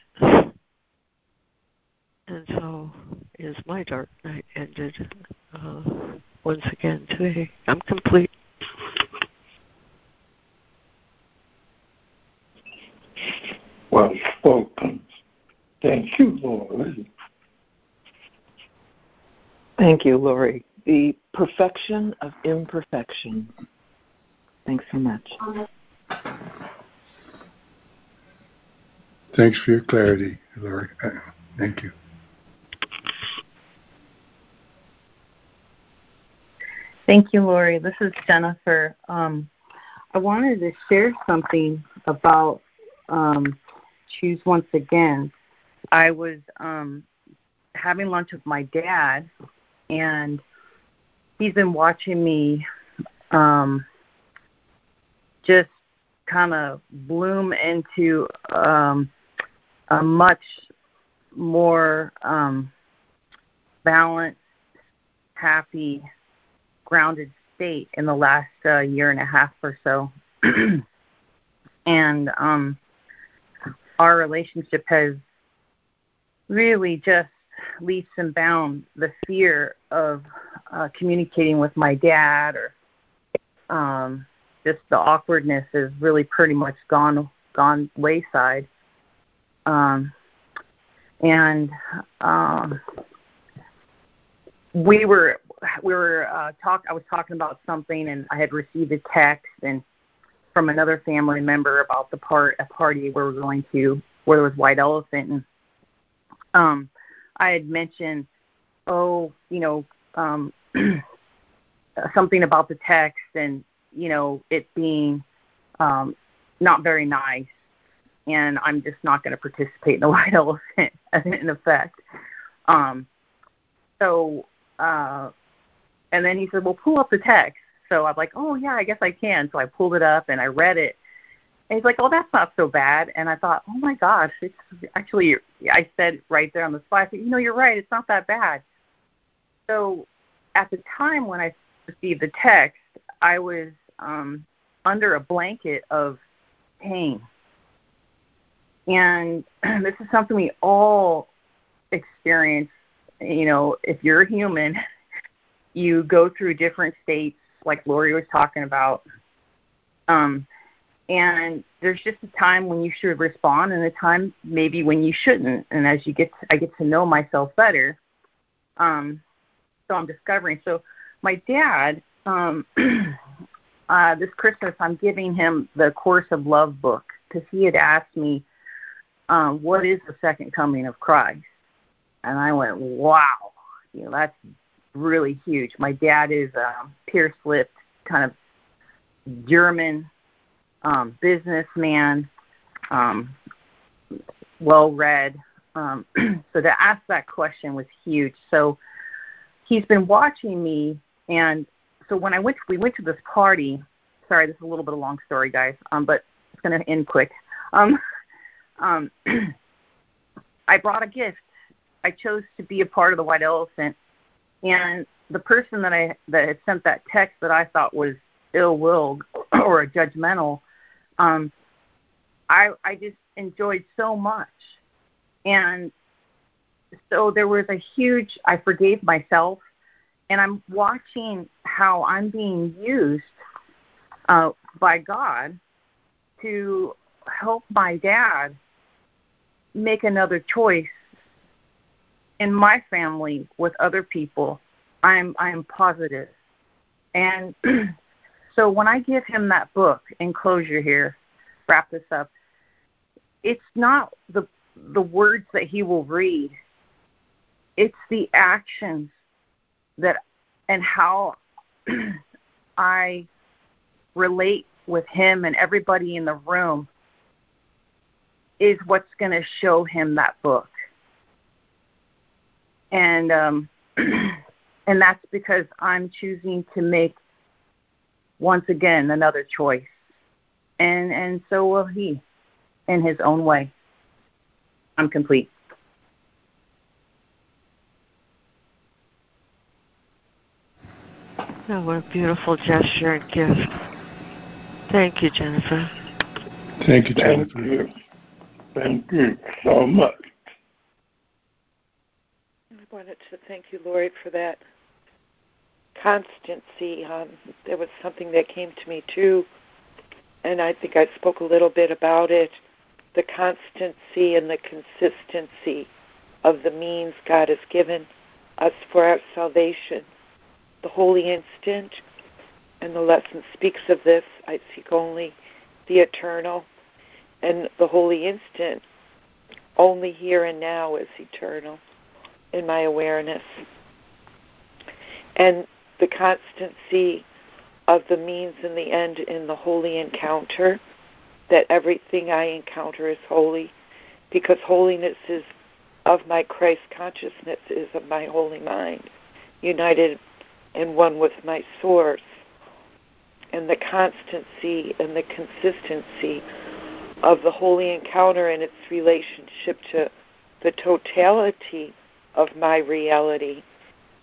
And so is my dark night ended uh, once again today. I'm complete. Well spoken. Thank you, Lord. Thank you, Laurie. The perfection of imperfection. Thanks so much. Thanks for your clarity, Laurie. Uh, thank you. Thank you, Laurie. This is Jennifer. Um, I wanted to share something about um, Choose Once Again. I was um, having lunch with my dad, and he's been watching me um, just kind of bloom into um, a much more um, balanced, happy, grounded state in the last uh, year and a half or so. and um, our relationship has really just leaps and bounds the fear of uh, communicating with my dad or um, just the awkwardness is really pretty much gone gone wayside. Um, and um, we were we were uh, talk. I was talking about something, and I had received a text and from another family member about the part a party where we're going to where there was white elephant and um I had mentioned, oh, you know, um, something about the text and you know it being um, not very nice, and I'm just not going to participate in the white elephant in effect. Um, so, uh, and then he said, "Well, pull up the text." So I'm like, "Oh yeah, I guess I can." So I pulled it up and I read it, and he's like, "Oh, that's not so bad." And I thought, "Oh my gosh, it's actually." I said right there on the spot, said, "You know, you're right. It's not that bad." So, at the time when I received the text, I was um, under a blanket of pain, and this is something we all experience. You know, if you're a human, you go through different states, like Laurie was talking about. Um, and there's just a time when you should respond and a time maybe when you shouldn't. And as you get to, i get to know myself better um so i'm discovering. So my dad um uh this christmas i'm giving him the course of love book because he had asked me um what is the second coming of christ? And i went wow. You know that's really huge. My dad is um pierce lipped kind of german um, businessman, um, well read. Um, so to ask that question was huge. So he's been watching me, and so when I went, to, we went to this party. Sorry, this is a little bit of a long story, guys, um, but it's going to end quick. Um, um, I brought a gift. I chose to be a part of the White Elephant, and the person that I that had sent that text that I thought was ill-willed or judgmental um, I I just enjoyed so much, and so there was a huge. I forgave myself, and I'm watching how I'm being used uh, by God to help my dad make another choice in my family with other people. I'm I'm positive, and So when I give him that book in closure here, wrap this up, it's not the the words that he will read. It's the actions that and how I relate with him and everybody in the room is what's going to show him that book. And um and that's because I'm choosing to make once again another choice. And and so will he in his own way. I'm complete. Oh, what a beautiful gesture and gift. Thank you, Jennifer. Thank you, Jennifer. Thank you. Thank you so much. I wanted to thank you, Laurie, for that constancy. Um, there was something that came to me too, and I think I spoke a little bit about it the constancy and the consistency of the means God has given us for our salvation. The holy instant, and the lesson speaks of this I seek only the eternal, and the holy instant only here and now is eternal in my awareness. And the constancy of the means and the end in the holy encounter, that everything I encounter is holy, because holiness is of my Christ consciousness, is of my holy mind, united and one with my source. And the constancy and the consistency of the holy encounter and its relationship to the totality of my reality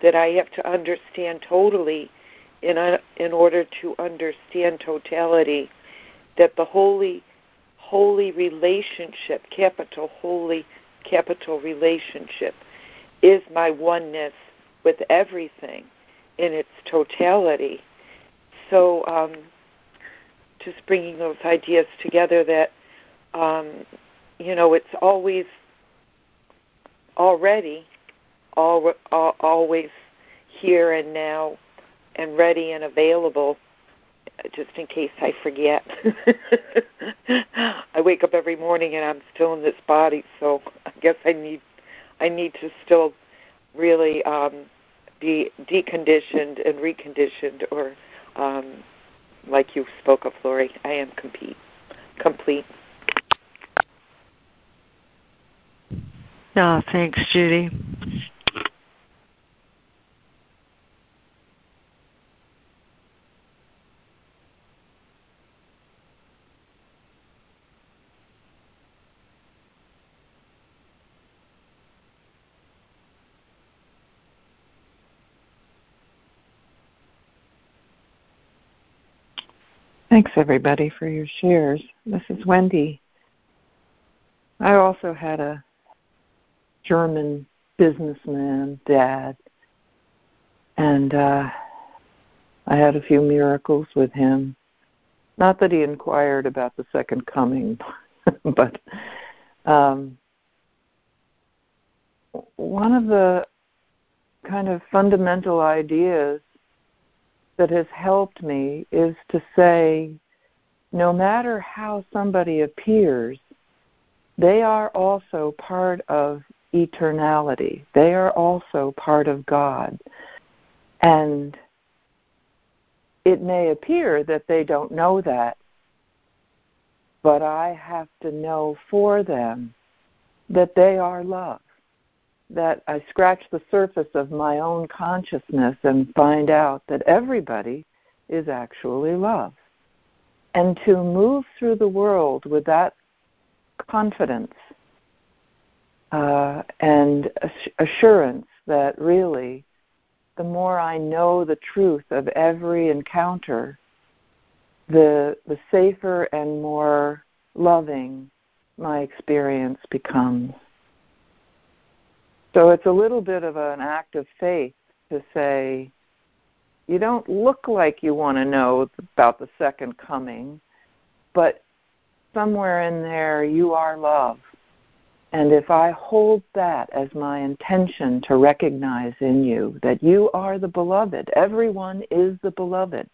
that I have to understand totally in, in order to understand totality, that the holy, holy relationship, capital holy, capital relationship, is my oneness with everything in its totality. So, um, just bringing those ideas together that, um, you know, it's always already all, all, always here and now and ready and available just in case I forget. I wake up every morning and I'm still in this body, so I guess I need I need to still really um, be deconditioned and reconditioned, or um, like you spoke of, Laurie, I am complete. Complete. Oh, thanks, Judy. Thanks, everybody, for your shares. This is Wendy. I also had a German businessman dad, and uh, I had a few miracles with him. Not that he inquired about the second coming, but um, one of the kind of fundamental ideas that has helped me is to say no matter how somebody appears, they are also part of eternality. They are also part of God. And it may appear that they don't know that, but I have to know for them that they are love. That I scratch the surface of my own consciousness and find out that everybody is actually love. And to move through the world with that confidence uh, and assurance that really the more I know the truth of every encounter, the the safer and more loving my experience becomes. So it's a little bit of an act of faith to say, you don't look like you want to know about the second coming, but somewhere in there you are love. And if I hold that as my intention to recognize in you that you are the beloved, everyone is the beloved,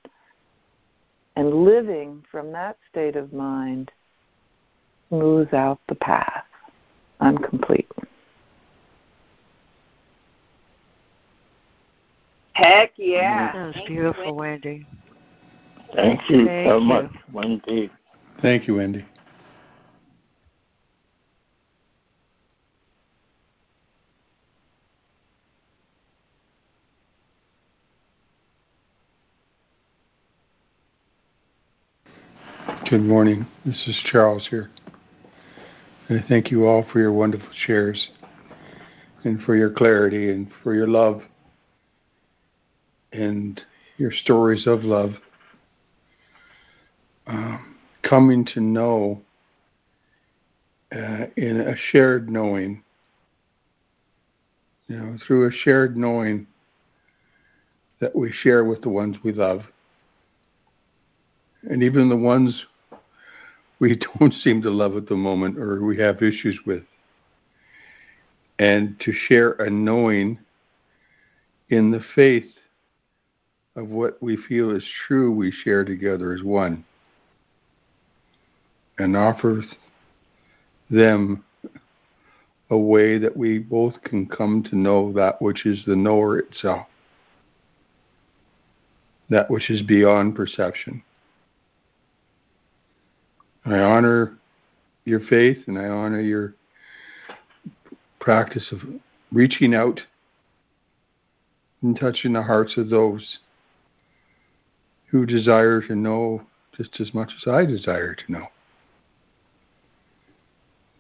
and living from that state of mind smooths out the path. I'm complete. Heck mm-hmm. yeah. That was beautiful, Wendy. Thank you Thank so you. much, Wendy. Thank you, Wendy. Good morning. This is Charles here. And I thank you all for your wonderful shares and for your clarity and for your love and your stories of love. Um, coming to know uh, in a shared knowing, you know, through a shared knowing that we share with the ones we love. And even the ones we don't seem to love at the moment or we have issues with. And to share a knowing in the faith of what we feel is true, we share together as one and offers them a way that we both can come to know that which is the knower itself, that which is beyond perception. I honor your faith and I honor your practice of reaching out and touching the hearts of those who desire to know just as much as I desire to know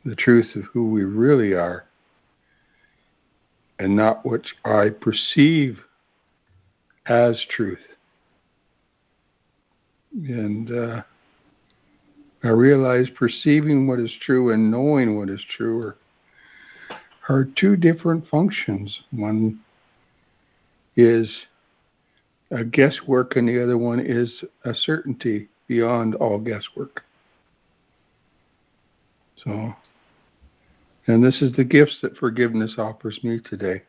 the truth of who we really are and not what I perceive as truth. And uh, I realize perceiving what is true and knowing what is true are, are two different functions. One is a guesswork, and the other one is a certainty beyond all guesswork. So, and this is the gifts that forgiveness offers me today.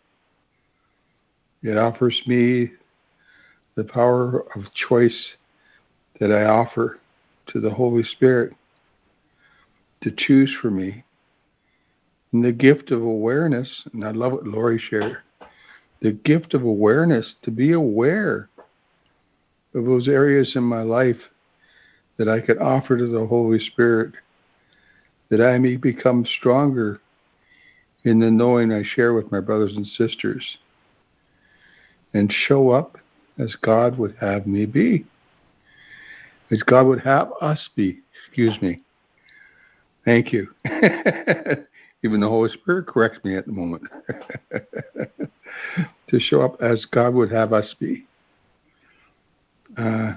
It offers me the power of choice that I offer to the Holy Spirit to choose for me. And the gift of awareness, and I love what Laurie shared, the gift of awareness to be aware of those areas in my life that I could offer to the Holy Spirit, that I may become stronger in the knowing I share with my brothers and sisters, and show up as God would have me be as God would have us be. Excuse me. Thank you. Even the Holy Spirit corrects me at the moment. to show up as God would have us be. Uh,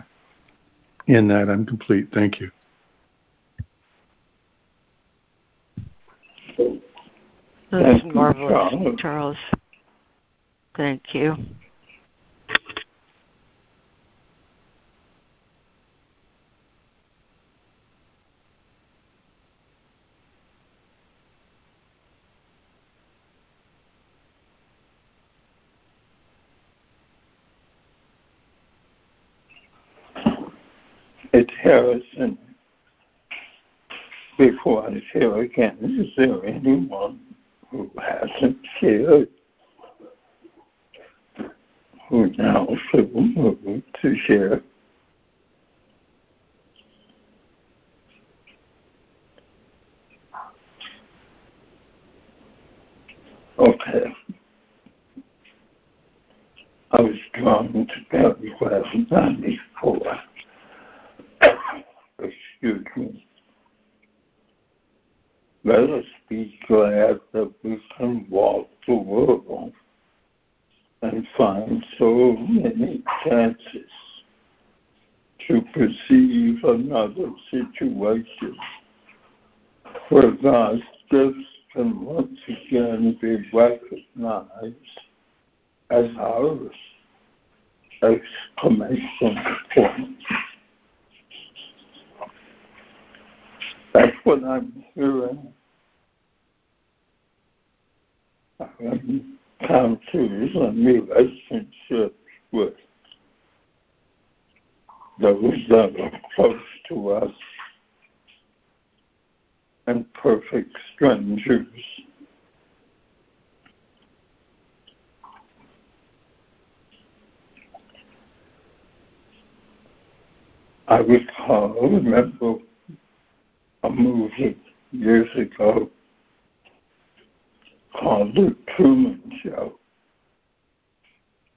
in that, I'm complete. Thank you. That's marvelous, Charles. Thank you. It's Harrison. Before I share again, is there anyone who hasn't shared who now feel moved to share? Okay. I was drawn to paragraph 94. Excuse me. Let us be glad that we can walk the world and find so many chances to perceive another situation where God's gifts can once again be recognized as ours. Exclamation point. That's what I'm hearing. Encounters and relationships with those that are close to us and perfect strangers. I recall, remember a movie years ago called The Truman Show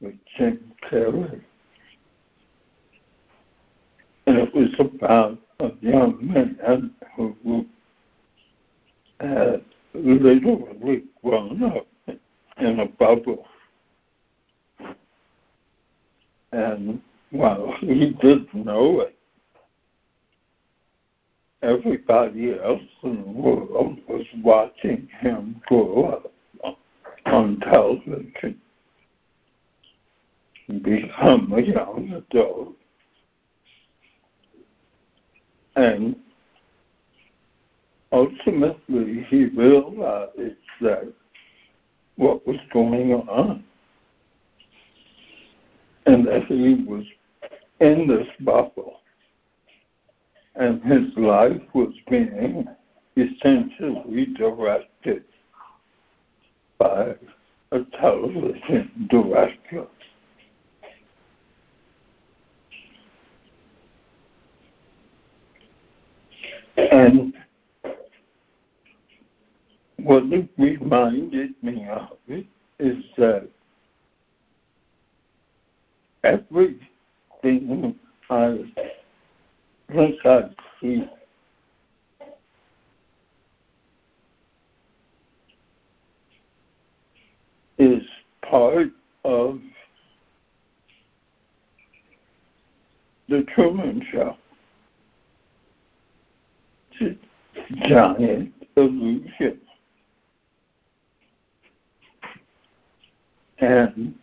with Jim Carrey. And it was about a young man who had literally grown up in a bubble. And while he didn't know it, everybody else in the world was watching him grow up on television become a young adult. And ultimately he realized that what was going on and that he was in this bubble and his life was being essentially directed by a television director. And what it reminded me of is that everything I I see is part of the Truman Show. It's a giant illusion. And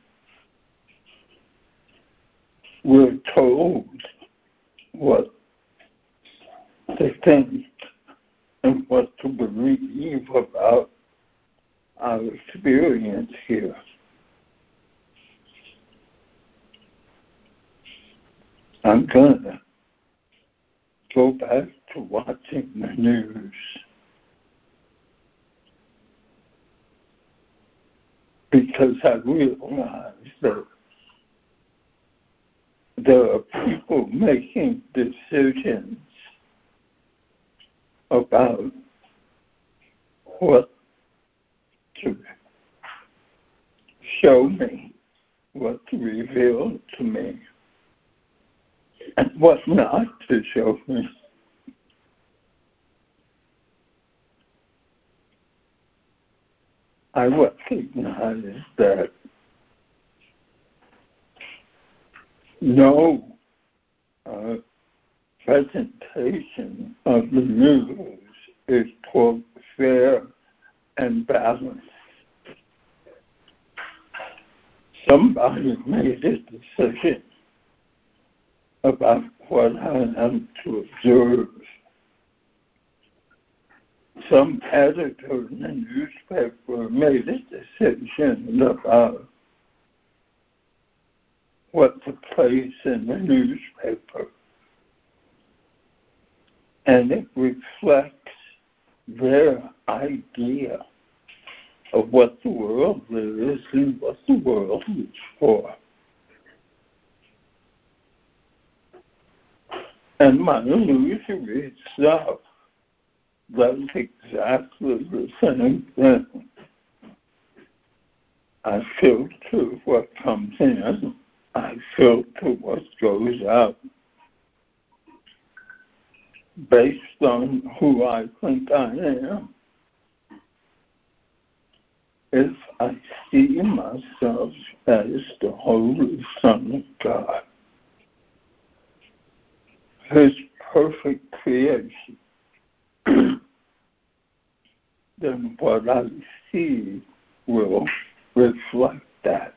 we're told what to think and what to believe about our experience here. I'm going to go back to watching the news. Because I realize that there are people making decisions about what to show me, what to reveal to me, and what not to show me. I recognize that no uh, presentation of the news is quote fair and balanced. Somebody made a decision about what I am to observe. Some editor in the newspaper made a decision about what to place in the newspaper. And it reflects their idea of what the world is and what the world is for. And my illusory self does exactly the same thing. I filter what comes in, I filter what goes out based on who I think I am. If I see myself as the Holy Son of God, His perfect creation, then what I see will reflect that.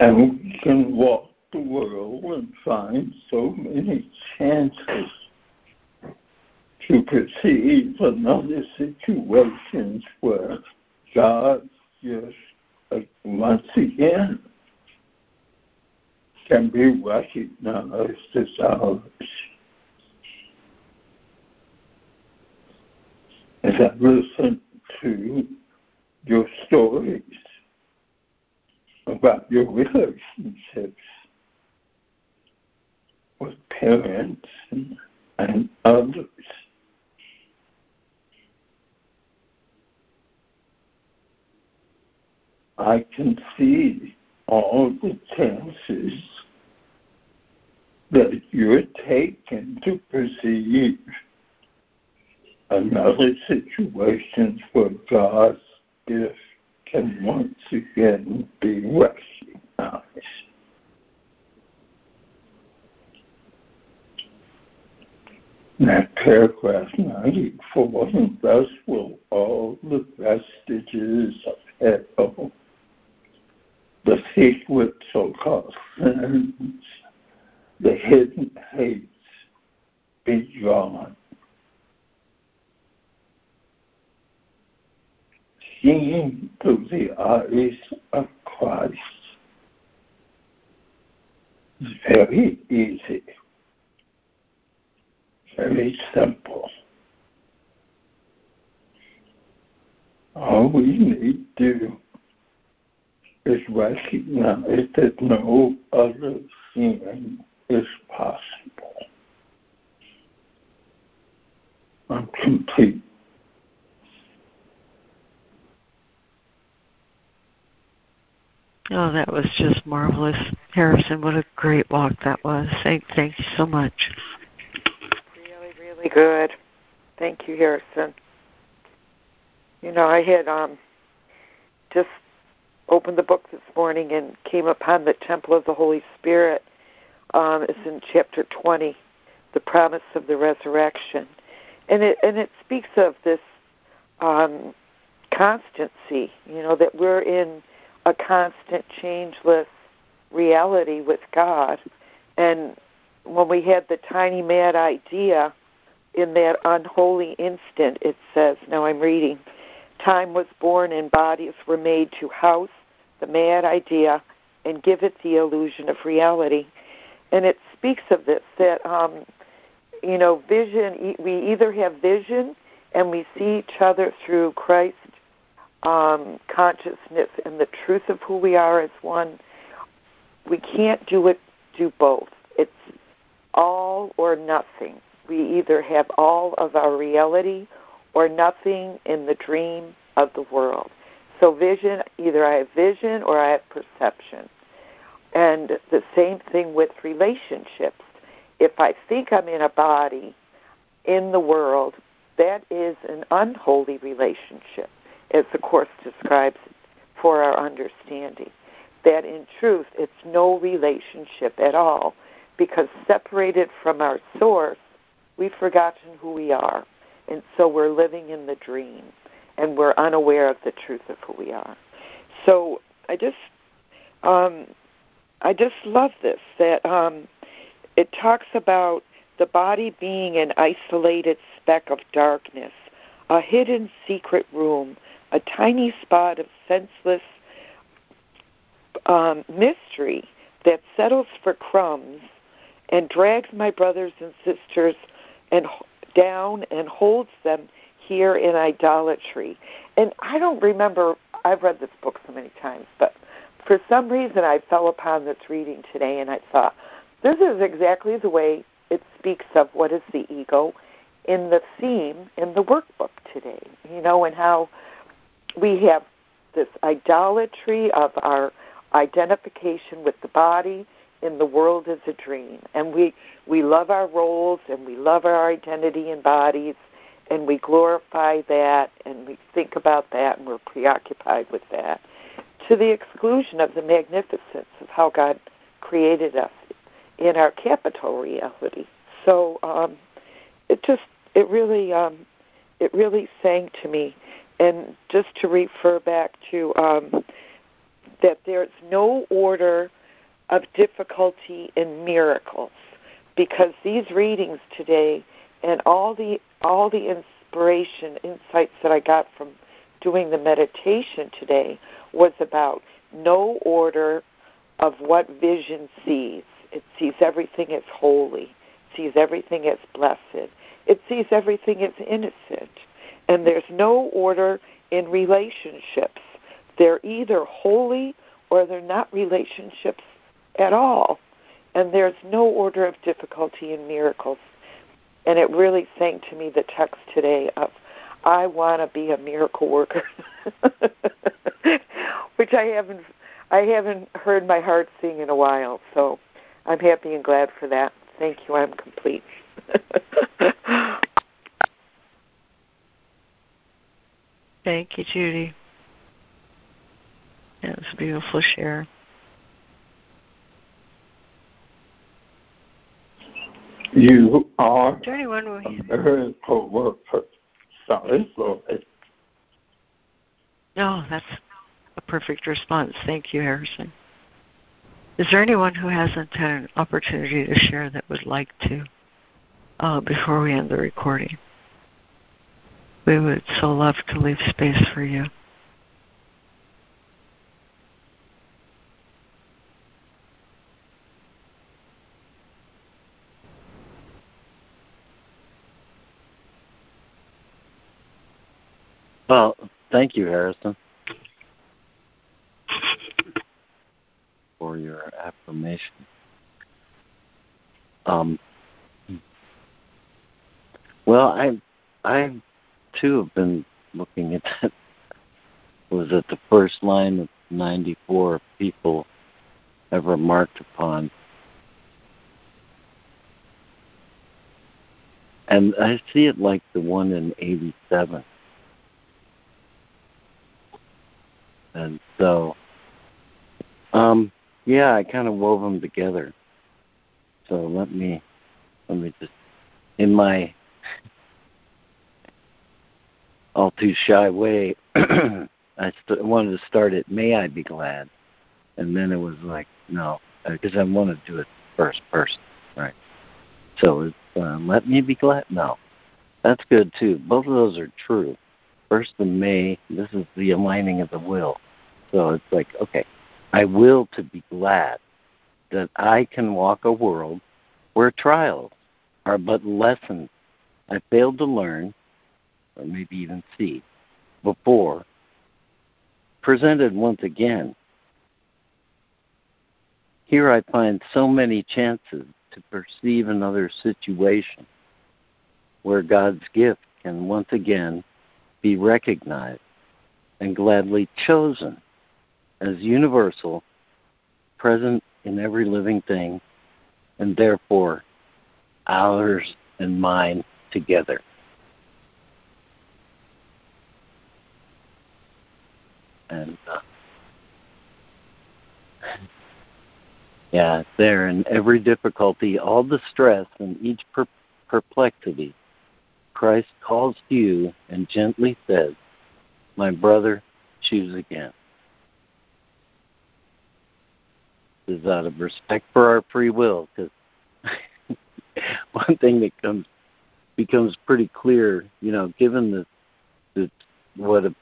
And we can walk the world and find so many chances to perceive another situations where God just once again can be recognized as ours. As I listen to your stories about your relationships with parents and, others. I can see all the chances that you're taking to perceive another situation where God's gift can once again be recognized. That paragraph 94, and thus will all the vestiges of hell, the secret so-called sins, the hidden hates be drawn. Seeing through the eyes of Christ is very easy very simple. All we need to is recognize that no other thing is possible. I'm complete. Oh, that was just marvelous. Harrison, what a great walk that was. Thank, thank you so much good. Thank you, Harrison. You know, I had um, just opened the book this morning and came upon the Temple of the Holy Spirit. Um, it's in chapter 20, the promise of the resurrection, and it and it speaks of this um, constancy. You know that we're in a constant, changeless reality with God, and when we had the tiny mad idea in that unholy instant, it says, now I'm reading, time was born and bodies were made to house the mad idea and give it the illusion of reality. And it speaks of this, that, um, you know, vision, we either have vision and we see each other through Christ um, consciousness and the truth of who we are as one. We can't do it, do both. It's all or nothing we either have all of our reality or nothing in the dream of the world. So, vision either I have vision or I have perception. And the same thing with relationships. If I think I'm in a body in the world, that is an unholy relationship, as the Course describes for our understanding. That in truth, it's no relationship at all, because separated from our source, We've forgotten who we are. And so we're living in the dream and we're unaware of the truth of who we are. So I just um, I just love this that um, it talks about the body being an isolated speck of darkness, a hidden secret room, a tiny spot of senseless um, mystery that settles for crumbs and drags my brothers and sisters and down and holds them here in idolatry. And I don't remember I've read this book so many times, but for some reason I fell upon this reading today and I thought, this is exactly the way it speaks of what is the ego in the theme in the workbook today. You know, and how we have this idolatry of our identification with the body in the world as a dream. And we, we love our roles and we love our identity and bodies and we glorify that and we think about that and we're preoccupied with that to the exclusion of the magnificence of how God created us in our capital reality. So um, it just it really um, it really sang to me, and just to refer back to um, that there's no order of difficulty in miracles because these readings today and all the all the inspiration insights that I got from doing the meditation today was about no order of what vision sees. It sees everything as holy, sees everything as blessed, it sees everything as innocent. And there's no order in relationships. They're either holy or they're not relationships at all. And there's no order of difficulty in miracles. And it really sang to me the text today of, I want to be a miracle worker, which I haven't, I haven't heard my heart sing in a while. So I'm happy and glad for that. Thank you. I'm complete. Thank you, Judy. That was a beautiful share. You are a miracle worker. Sorry, ahead. No, that's a perfect response. Thank you, Harrison. Is there anyone who hasn't had an opportunity to share that would like to uh, before we end the recording? We would so love to leave space for you. Well, thank you, Harrison, for your affirmation. Um, well, I, I too have been looking at that. Was it the first line of 94 people ever marked upon? And I see it like the one in 87 And so, um, yeah, I kind of wove them together. So let me, let me just, in my all too shy way, I st- wanted to start it, may I be glad. And then it was like, no, because I want to do it first person, right? So it's, uh, let me be glad. No, that's good too. Both of those are true. First the may, this is the aligning of the will. So it's like, okay, I will to be glad that I can walk a world where trials are but lessons I failed to learn, or maybe even see, before, presented once again. Here I find so many chances to perceive another situation where God's gift can once again be recognized and gladly chosen as universal, present in every living thing, and therefore ours and mine together. And uh, yeah, there in every difficulty, all the stress, and each per- perplexity, Christ calls to you and gently says, My brother, choose again. Is out of respect for our free will because one thing that comes becomes pretty clear, you know, given the, the what a,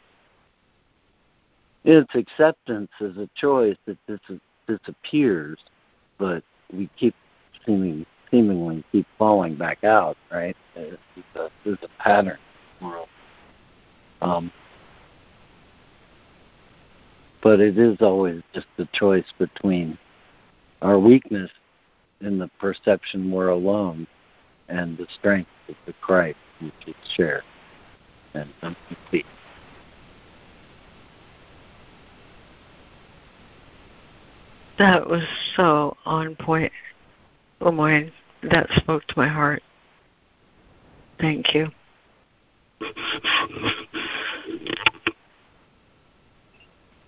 its acceptance as a choice that this disappears, but we keep seeming seemingly keep falling back out, right? There's a pattern world. Um, but it is always just a choice between our weakness in the perception we're alone and the strength of the Christ which is shared and complete. That was so on point, oh, Lemoyne. That spoke to my heart. Thank you.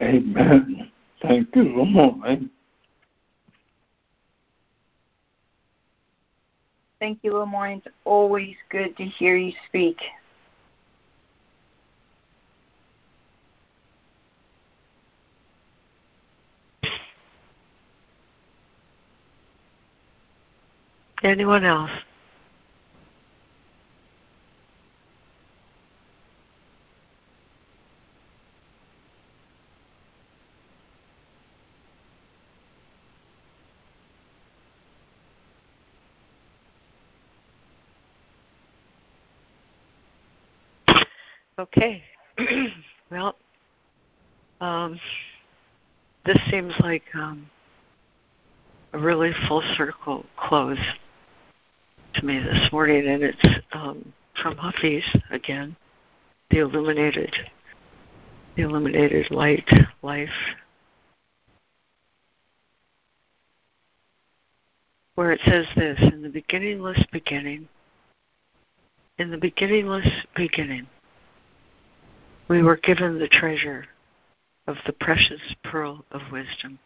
Amen. Thank you, Lemoyne. Thank you, Lemoyne. It's always good to hear you speak. Anyone else? Okay. well, um, this seems like um, a really full circle close to me this morning, and it's um, from Hafiz again, the illuminated, the illuminated light, life, where it says this: in the beginningless beginning, in the beginningless beginning, we were given the treasure of the precious pearl of wisdom.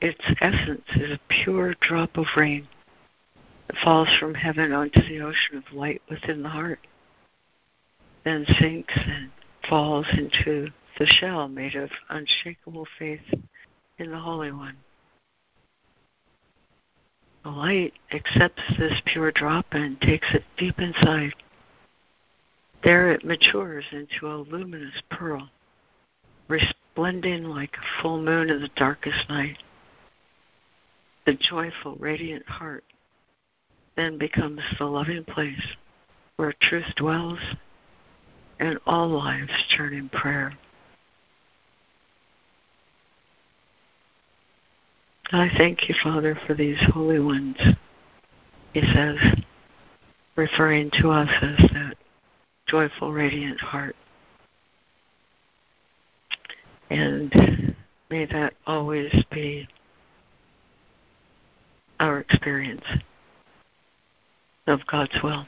Its essence is a pure drop of rain that falls from heaven onto the ocean of light within the heart, then sinks and falls into the shell made of unshakable faith in the Holy One. The light accepts this pure drop and takes it deep inside. There it matures into a luminous pearl, resplendent like a full moon in the darkest night. The joyful, radiant heart then becomes the loving place where truth dwells and all lives turn in prayer. I thank you, Father, for these holy ones, he says, referring to us as that joyful, radiant heart. And may that always be our experience of God's will.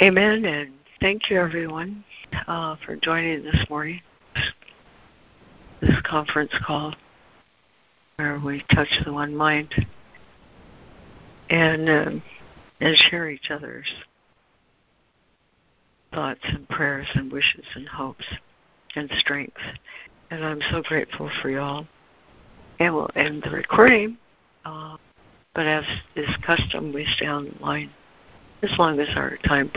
Amen. And thank you, everyone, uh, for joining this morning, this conference call where we touch the one mind and um, and share each other's thoughts and prayers and wishes and hopes and strength. And I'm so grateful for y'all. And we'll end the recording. Uh, but as is custom, we stay on the line as long as our time